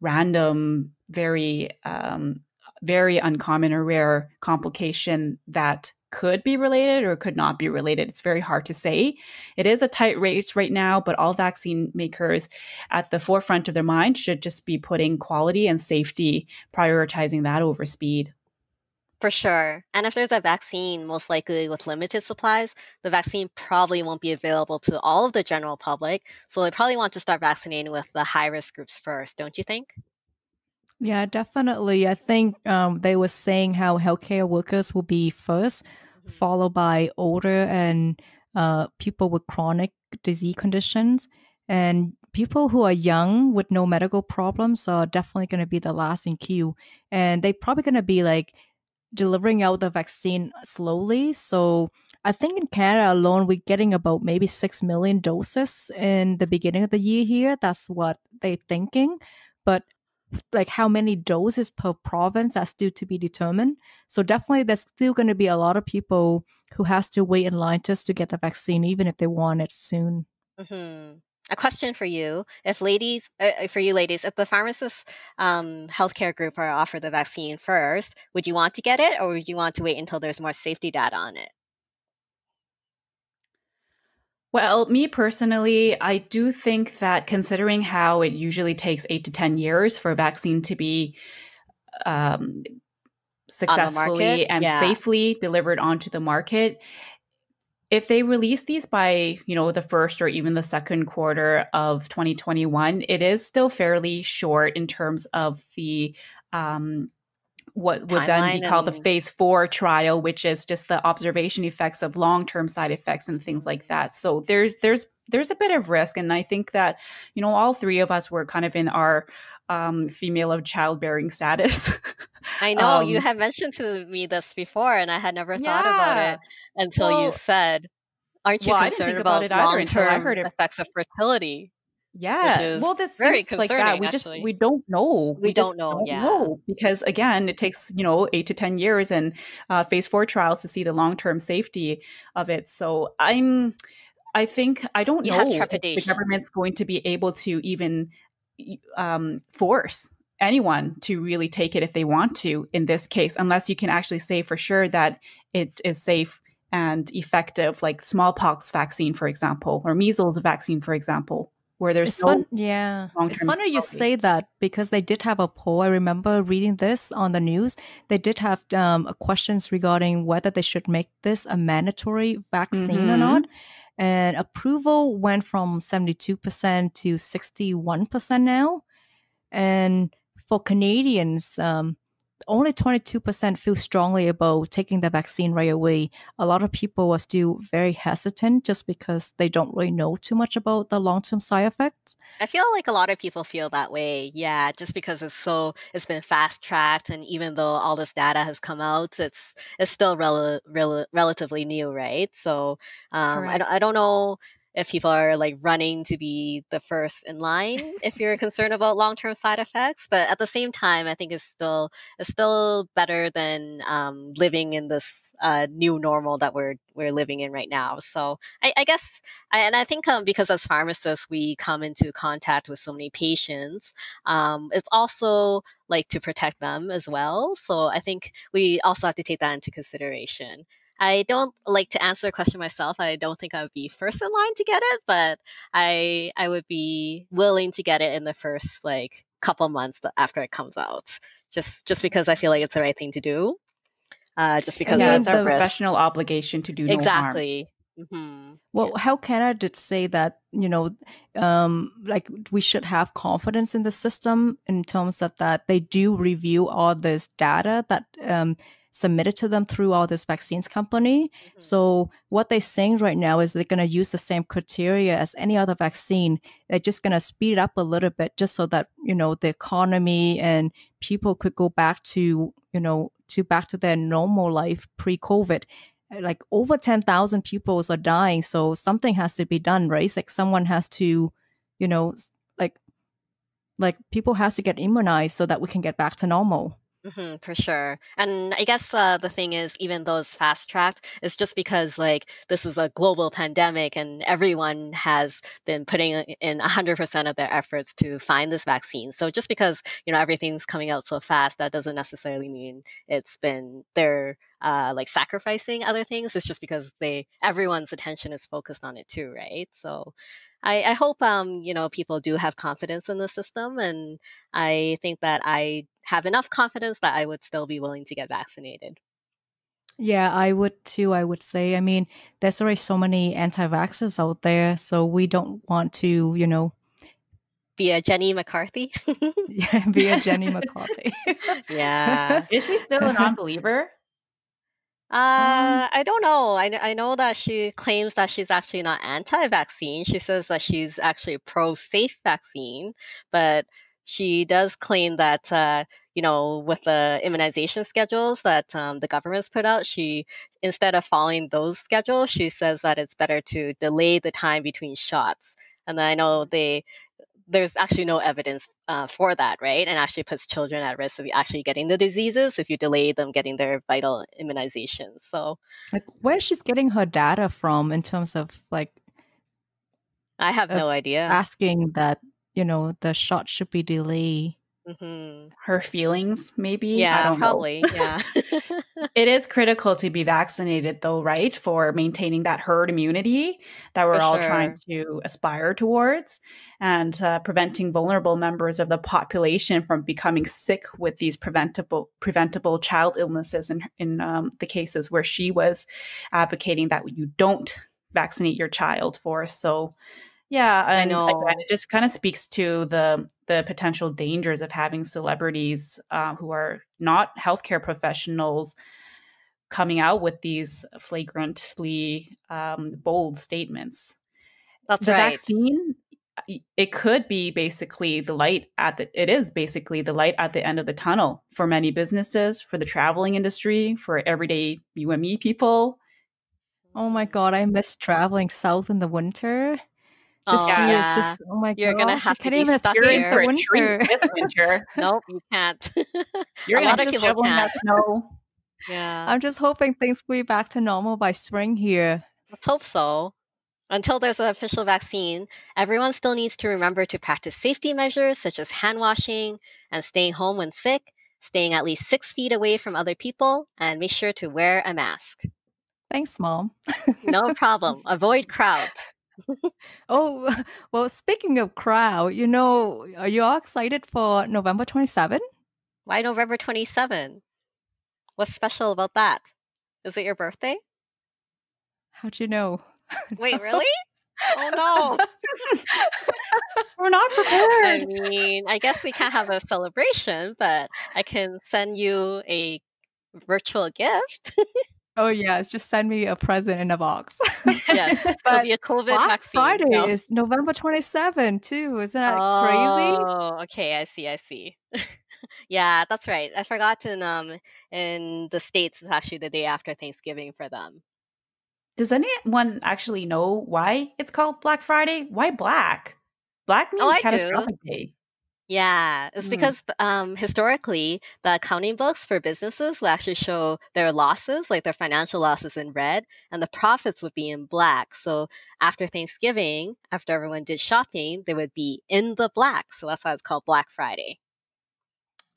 random, very um, very uncommon or rare complication that could be related or could not be related. It's very hard to say. It is a tight race right now, but all vaccine makers at the forefront of their mind should just be putting quality and safety, prioritizing that over speed.
For sure. And if there's a vaccine, most likely with limited supplies, the vaccine probably won't be available to all of the general public. So they probably want to start vaccinating with the high risk groups first, don't you think?
Yeah, definitely. I think um, they were saying how healthcare workers will be first, followed by older and uh, people with chronic disease conditions. And people who are young with no medical problems are definitely going to be the last in queue. And they're probably going to be like delivering out the vaccine slowly. So I think in Canada alone, we're getting about maybe 6 million doses in the beginning of the year here. That's what they're thinking. But like how many doses per province that's still to be determined so definitely there's still going to be a lot of people who has to wait in line just to get the vaccine even if they want it soon
hmm A question for you: If ladies, uh, uh, for you ladies, if the pharmacist um, healthcare group are offered the vaccine first, would you want to get it, or would you want to wait until there's more safety data on it?
Well, me personally, I do think that considering how it usually takes eight to 10 years for a vaccine to be um, successfully and
Yeah.
safely delivered onto the market, if they release these by you know the first or even the second quarter of 2021 it is still fairly short in terms of the um, what would then be called the phase four trial which is just the observation effects of long-term side effects and things like that. So there's there's there's a bit of risk and i think that you know all three of us were kind of in our um, female of childbearing status
I know you
Um,
had mentioned to me this before, and I had never thought about it until
Well-
you said, "Aren't you
Well,
concerned
about
about,
it either until I
long-term
heard it.
effects of fertility?"
Yeah. Well, this
very
like that, we just we don't know.
We
just
don't know, yeah.
because again, it takes you know eight to ten years and uh, phase four trials to see the long term safety of it. So I'm, I think I don't
You
know
have
if the government's going to be able to even um, force anyone to really take it if they want to in this case, unless you can actually say for sure that it is safe and effective, like smallpox vaccine, for example, or measles vaccine, for example, where there's
it's
no
fun yeah. It's funny you say that because they did have a poll. I remember reading this on the news. They did have um, questions regarding whether they should make this a mandatory vaccine or
Mhm.
not and approval went from 72% to 61% now. And for canadians um, only 22% feel strongly about taking the vaccine right away. A lot of people are still very hesitant just because they don't really know too much about the long term side effects.
I feel like a lot of people feel that way. Yeah, just because it's so it's been fast tracked, and even though all this data has come out, it's it's still rel- rel- relatively new, right? So um, I don't I don't know if people are like running to be the first in line if you're concerned about long term side effects, but at the same time, I think it's still it's still better than um, living in this uh, new normal that we're we're living in right now. So I, I guess I, and I think um, because as pharmacists we come into contact with so many patients, um, it's also like to protect them as well. So I think we also have to take that into consideration. I don't like to answer a question myself. I don't think I would be first in line to get it, but I I would be willing to get it in the first like couple months after it comes out, just just because I feel like it's the right thing to do. Uh, just because
yeah, it's our
the risk.
professional obligation to do no harm.
Exactly. hmm
Well, Health Canada did say that, you know, um, like we should have confidence in the system in terms of that they do review all this data that um, submitted to them through all this vaccines company. Mm-hmm. So what they're saying right now is they're going to use the same criteria as any other vaccine. They're just going to speed it up a little bit just so that, you know, the economy and people could go back to, you know, to back to their normal life pre-COVID like over 10,000 people are dying. So something has to be done, right? It's like someone has to, you know, like, like people has to get immunized so that we can get back to normal.
Mm-hmm, for sure. And I guess uh, the thing is, even though it's fast tracked, it's just because like this is a global pandemic and everyone has been putting in 100% of their efforts to find this vaccine. So just because, you know, everything's coming out so fast, that doesn't necessarily mean it's been they're uh, like sacrificing other things. It's just because they everyone's attention is focused on it too, right? So I, I hope um, you know people do have confidence in the system, and I think that I have enough confidence that I would still be willing to get vaccinated.
Yeah, I would too. I would say. I mean, there's already so many anti-vaxxers out there, so we don't want to, you know,
be a Jenny McCarthy.
yeah, be a Jenny McCarthy.
yeah.
Is she still a non-believer?
Um, uh, I don't know. I, I know that she claims that she's actually not anti-vaccine. She says that she's actually pro-safe vaccine, but she does claim that uh, you know with the immunization schedules that um, the government's put out, she instead of following those schedules, she says that it's better to delay the time between shots. And I know they there's actually no evidence uh, for that, right? And actually puts children at risk of actually getting the diseases if you delay them getting their vital immunizations. So,
like, where she's getting her data from in terms of like,
I have no idea.
Asking that you know the shot should be delayed
Mm-hmm. her feelings, maybe.
Yeah, probably. yeah.
it is critical to be vaccinated, though, right? For maintaining that herd immunity that we're For all sure. trying to aspire towards and uh, preventing vulnerable members of the population from becoming sick with these preventable preventable child illnesses in, in um, the cases where she was advocating that you don't vaccinate your child for. So, yeah,
I know.
Again, it just kind of speaks to the the potential dangers of having celebrities uh, who are not healthcare professionals coming out with these flagrantly um, bold statements.
That's
the
right.
vaccine, it could be basically the light at the. It is basically the light at the end of the tunnel for many businesses, for the traveling industry, for everyday UME people.
Oh my god, I miss traveling south in the winter.
The oh, sea
yeah. is just oh my god!
You're gonna have to be
even
stuck
here
for
a
winter. this winter.
nope, you can't.
You're a lot of people can't. Snow.
Yeah,
I'm just hoping things will be back to normal by spring here.
Let's hope so. Until there's an official vaccine, everyone still needs to remember to practice safety measures such as hand washing and staying home when sick, staying at least six feet away from other people, and make sure to wear a mask.
Thanks, Mom.
no problem. Avoid crowds.
oh, well, speaking of crowd, you know, are you all excited for November 27?
Why November 27? What's special about that? Is it your birthday?
How'd you know?
Wait, really? oh no.
We're not prepared.
I mean, I guess we can't have a celebration, but I can send you a virtual gift.
Oh yes, just send me a present in a box.
yes, but be a COVID Black vaccine.
Friday no? is November 27 too. Isn't that
oh,
crazy?
Oh, okay, I see, I see. yeah, that's right. I forgot in um in the states it's actually the day after Thanksgiving for them.
Does anyone actually know why it's called Black Friday? Why black? Black oh, means oh, catastrophic day.
Yeah, it's mm. because um, historically, the accounting books for businesses will actually show their losses, like their financial losses in red, and the profits would be in black. So after Thanksgiving, after everyone did shopping, they would be in the black. So that's why it's called Black Friday.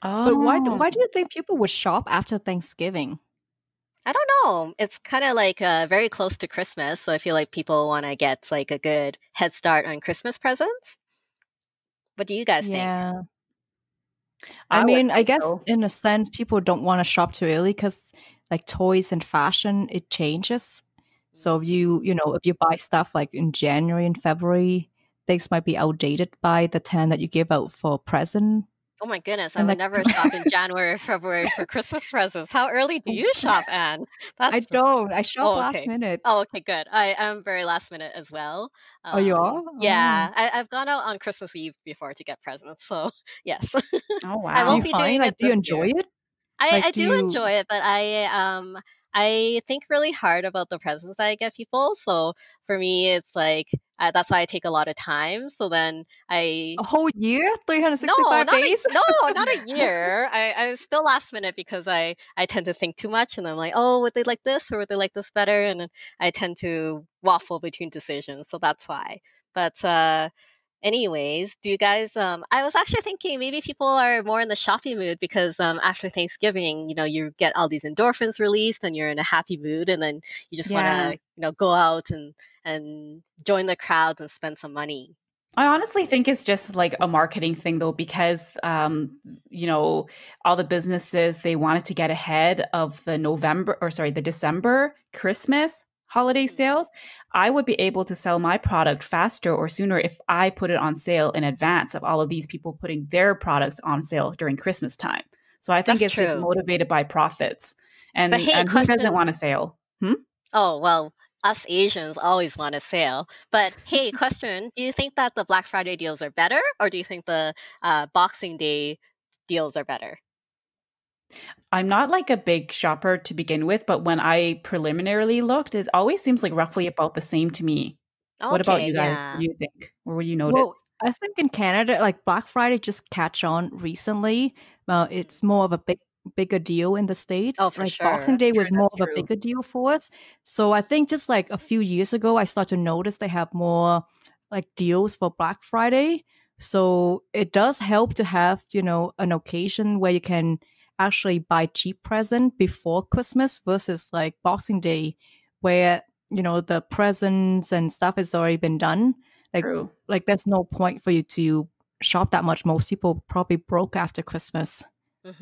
Oh. But why, why do you think people would shop after Thanksgiving?
I don't know. It's kind of like uh, very close to Christmas. So I feel like people want to get like a good head start on Christmas presents. What do you guys
yeah. think? I, I mean, I guess so. in a sense, people don't want to shop too early because, like, toys and fashion, it changes. So if mm-hmm. you, you know, if you buy stuff like in January and February, things might be outdated by the time that you give out for present.
Oh my goodness, I
And
would
like
never shop in January or February for Christmas presents. How early do you shop, Anne?
I don't. I shop
oh
last
okay.
minute.
Oh okay, good. I am very last minute as well.
Oh, you
Um,
are?
yeah,
Oh.
I, I've gone out on Christmas Eve before to get presents, so yes,
Oh
I
Do
wow.
you
won't be
find
doing
like
it
do you enjoy
year.
it?
I,
Like
I
do
do
you
enjoy it, but I um I think really hard about the presents I get people. So for me, it's like uh, that's why I take a lot of time. So then I
a whole year?
no,
365
a
days?
no, not a year. I I'm still last minute because I I tend to think too much, and I'm like, oh, would they like this or would they like this better? And I tend to waffle between decisions. So that's why. But uh, anyways, do you guys? Um, I was actually thinking maybe people are more in the shopping mood because um after Thanksgiving, you know, you get all these endorphins released, and you're in a happy mood, and then you just want to you know go out and and join the crowds and spend some money.
I honestly think it's just like a marketing thing though, because um, you know, all the businesses they wanted to get ahead of the November or sorry, the December Christmas holiday sales. I would be able to sell my product faster or sooner if I put it on sale in advance of all of these people putting their products on sale during Christmas time. So I think
That's
it's just motivated by profits. And
But hey,
and who doesn't want a sale? Hmm?
Oh, well, us Asians always want a sale. But hey, question, do you think that the Black Friday deals are better or do you think the uh, Boxing Day deals are better?
I'm not like a big shopper to begin with, but when I preliminarily looked, it always seems like roughly about the same to me. What about you guys? What
yeah.
do you think? Or what do you notice?
Well, I think in Canada, like Black Friday just catch on recently. Well, it's more of a big bigger deal in the states.
Oh, for
Like Boxing
sure.
Day
True,
was more
that's
of a
true.
bigger deal for us. So I think just like a few years ago, I started to notice they have more like deals for Black Friday. So it does help to have you know an occasion where you can actually buy cheap present before Christmas versus like Boxing Day, where you know the presents and stuff has already been done. Like
True.
like there's no point for you to shop that much. Most people probably broke after Christmas.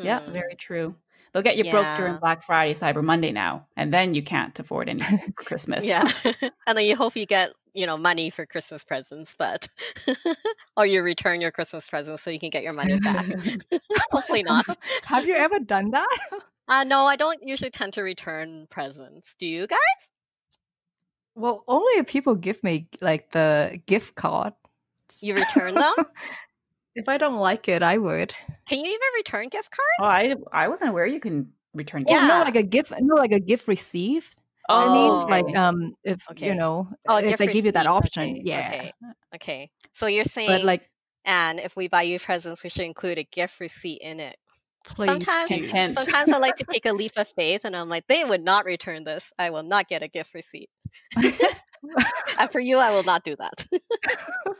Yeah,
hmm
very true. They'll get you broke during Black Friday, Cyber Monday now, and then you can't afford anything for Christmas.
Yeah. and then you hope you get, you know, money for Christmas presents, but or you return your Christmas presents so you can get your money back. Hopefully not.
Have you ever done that?
Uh, no, I don't usually tend to return presents. Do you guys?
Well, only if people give me like the gift card.
You return them?
If I don't like it, I would.
Can you even return gift cards?
Oh, I I wasn't aware you can return.
Oh,
gifts.
no, like a gift. No, like a gift received. I
Oh,
mean, like um, if
Okay.
you know,
Oh,
if
gift
they give you that option,
Okay.
yeah.
Okay. Okay. So you're saying,
But
saying,
like,
and if we buy you presents, we should include a gift receipt in it.
please
Sometimes,
Hint,
do.
sometimes I like to take a leap of faith, and I'm like, they would not return this. I will not get a gift receipt. and for you, I will not do that.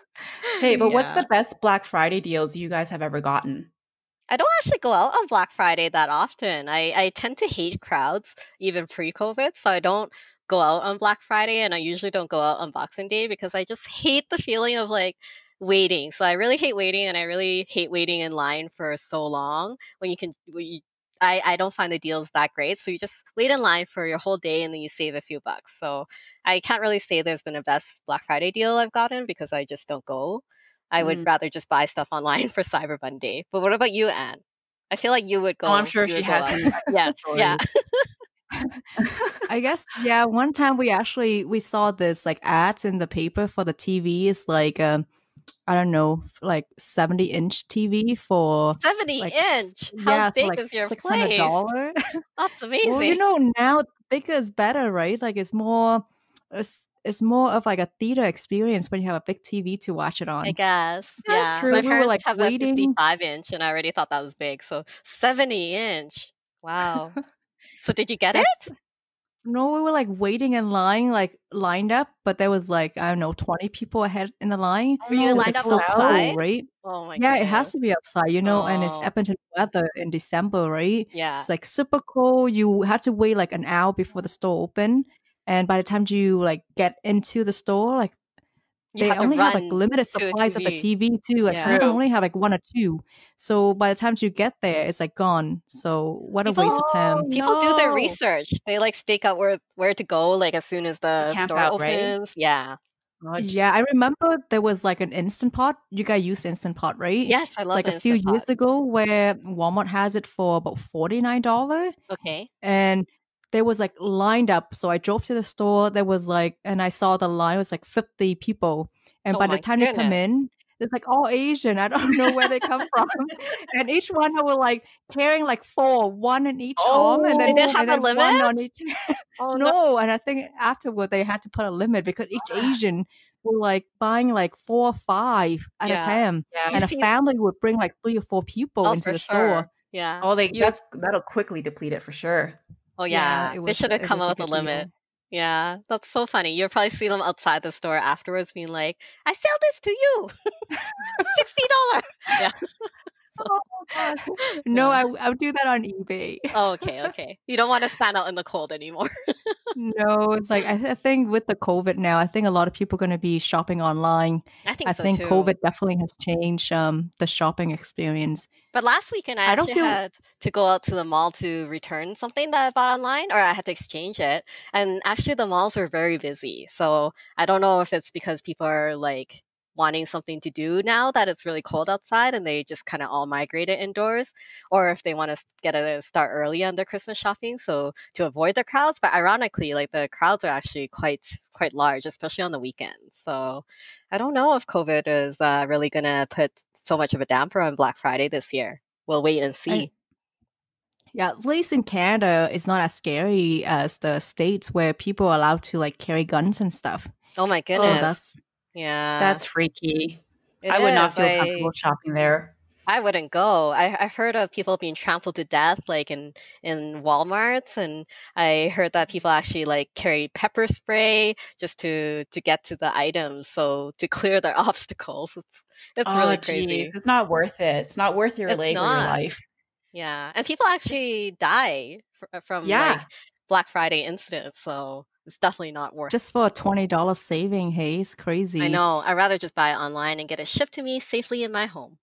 Hey, but what's the best Black Friday deals you guys have ever gotten?
I don't actually go out on Black Friday that often. I, I tend to hate crowds, even pre COVID. So I don't go out on Black Friday and I usually don't go out on Boxing Day because I just hate the feeling of like waiting. So I really hate waiting and I really hate waiting in line for so long when you can, when you, I, I don't find the deals that great. So you just wait in line for your whole day and then you save a few bucks. So I can't really say there's been a best Black Friday deal I've gotten because I just don't go. I would
Mm.
rather just buy stuff online for Cyber Monday. But what about you, Anne? I feel like you would go.
Oh, I'm sure she has.
Yes, yeah.
I guess yeah. One time we actually we saw this like ads in the paper for the TV. It's like um, I don't know, like seventy inch TV for
seventy
like,
inch. How
yeah,
big
like
is your place? That's amazing.
well, you know now bigger is better, right? Like it's more, it's, it's more of like a theater experience when you have a big TV to watch it on.
I guess.
That's
yeah.
true.
My
We were,
parents
like,
have
waiting.
a 55 inch, and I already thought that was big. So 70 inch. Wow. so did you get
That's
it?
No, we were like waiting in line, like lined up, but there was like I don't know, twenty people ahead in the line.
Were you
Oh,
lined
It's
up
so
outside?
cold, right?
Oh my God.
Yeah, it has to be outside, you know, and it's
Oh,
Edmonton weather in December, right?
yeah.
It's like super cold. You had to wait like an hour before the store opened, and by the time you like get into the store, like
You
they
have
only have like limited supplies of the
TV.
Too. Like some of them only have like one or two. So by the time you get there, it's like gone. So what a waste of time.
People do their research. They like stake out where where to go like as soon as the
camp
store
out, right?
opens. Yeah.
Oh,
Yeah, I remember there was like an Instant Pot. You guys use Instant Pot, right?
Yes, I love
like a few
Instant
years ago where Walmart has it for about $49.
Okay.
And there was like lined up. So I drove to the store. There was like, and I saw the line was like 50 people. And
Oh
by the time they come in, it's like all Asian. I don't know where they come from. and each one I were like carrying like four, one in each arm, and
Oh.
then,
They didn't have
and
a
one
limit?
on each.
Oh
no, and I think afterward they had to put a limit because each. Asian were like buying like four or five at
Yeah.
a time,
Yeah.
and a family would bring like three or four people
Oh,
into the
sure.
store.
Yeah.
Oh, they
You-
that's that'll quickly deplete it for sure.
Oh
Yeah,
yeah. they should have come up with a
deal.
limit. Yeah, that's so funny. You'll probably see them outside the store afterwards, being like, "I sell this to you, sixty dollars." Yeah.
No, I I would do that on eBay.
Oh, okay, okay. You don't want to stand out in the cold anymore.
no, it's like I, th- I think with the COVID now, I think a lot of people are going to be shopping online.
I think
I
so
think
too.
COVID definitely has changed um the shopping experience.
But last weekend, I,
I
actually
feel-
had to go out to the mall to return something that I bought online, or I had to exchange it. And actually, the malls were very busy. So I don't know if it's because people are like wanting something to do now that it's really cold outside and they just kind of all migrated indoors, or if they want to get a start early on their Christmas shopping, so to avoid the crowds. But ironically, like the crowds are actually quite quite large, especially on the weekends. So I don't know if COVID is uh, really gonna put so much of a damper on Black Friday this year. We'll wait and see.
Yeah, at least in Canada, it's not as scary as the states where people are allowed to like carry guns and stuff.
oh my
So
goodness!
that's
yeah,
That's freaky.
it
I would not feel
I-
comfortable shopping there.
I wouldn't go. I I've heard of people being trampled to death, like in in WalMarts, and I heard that people actually like carry pepper spray just to to get to the items, so to clear their obstacles. It's it's
oh,
really
jeez.
crazy.
It's not worth it. It's not worth your
It's
leg or your
not.
life.
Yeah, and people actually die fr- from
Yeah.
like Black Friday incidents, so it's definitely not worth.
just for a twenty dollars saving. Hey, it's crazy.
I know. I'd rather just buy it online and get it shipped to me safely in my home.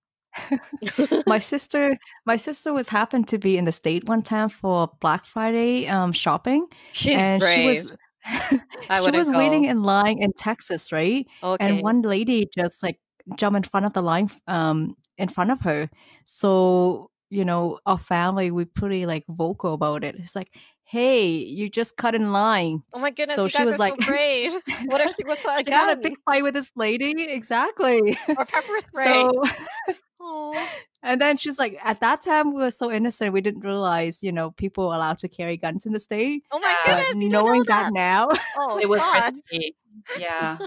my sister, my sister was happened to be in the state one time for Black Friday um shopping,
She's
and
brave.
she was. She was waiting in line in Texas, right?
okay.
and one lady just like jump in front of the line um in front of her so you know our family we pretty like vocal about it it's like hey you just cut in line
oh my goodness,
so
you
she
guys
was
are
like-
so brave. What if she was like?
she got a
gun
big fight with this lady exactly
or pepper spray?
so
Aw.
and then she's like at that time we were so innocent we didn't realize you know people are allowed to carry guns in the state
Oh my
Yeah.
goodness,
but knowing
know
that now
Oh,
it was risky. Yeah.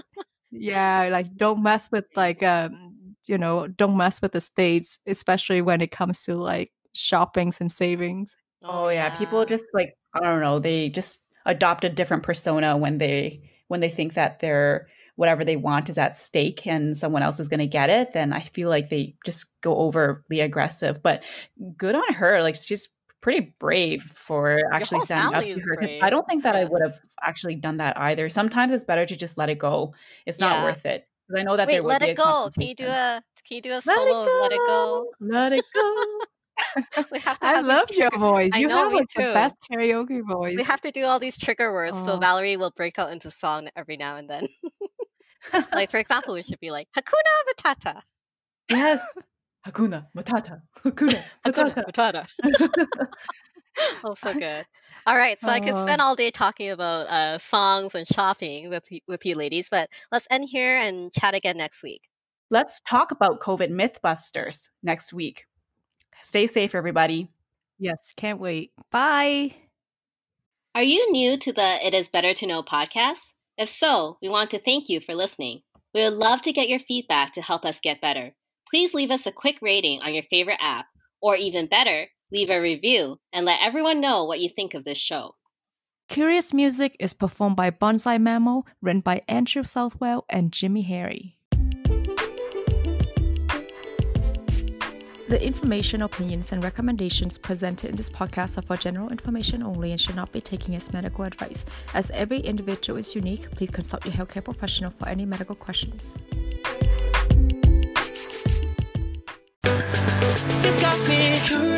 yeah like don't mess with like um you know don't mess with the states especially when it comes to like shoppings and savings
Oh, oh yeah, people just like I don't know, they just adopt a different persona when they when they think that their whatever they want is at stake and someone else is going to get it, then I feel like they just go overly aggressive. But good on her, like she's pretty brave for actually
whole
standing up
family
to
is
her. 'cause
brave.
I don't think that I
Yeah.
would have actually done that either. Sometimes it's better to just let it go. It's not
Yeah.
worth it. 'Cause I know that
Wait,
there would
let
be
it
a
go. Can you do a can you do a
Let
solo
it
of let it go?
go. Let it go.
We have to
i love your
trigger-
voice
I
you
know,
have like the best karaoke voice
We have to do all these trigger words, so
Oh.
Valerie will break out into song every now and then. like for example, we should be like Hakuna Matata.
yes. Hakuna Matata. Hakuna
Hakuna
Matata.
Matata. oh, so good. All right, so I could
Oh.
spend all day talking about uh, songs and shopping with with you ladies, but let's end here and chat again next week.
Let's talk about COVID Mythbusters next week. Stay safe, everybody.
yes can't wait bye
Are you new to the It Is Better to Know podcast? If so, we want to thank you for listening. We would love to get your feedback to help us get better. Please leave us a quick rating on your favorite app, or even better, leave a review and let everyone know what you think of this show.
curious music is performed by bonsai mammal written by andrew southwell and jimmy harry The information, opinions, and recommendations presented in this podcast are for general information only and should not be taken as medical advice. As every individual is unique, please consult your healthcare professional for any medical questions.
You got me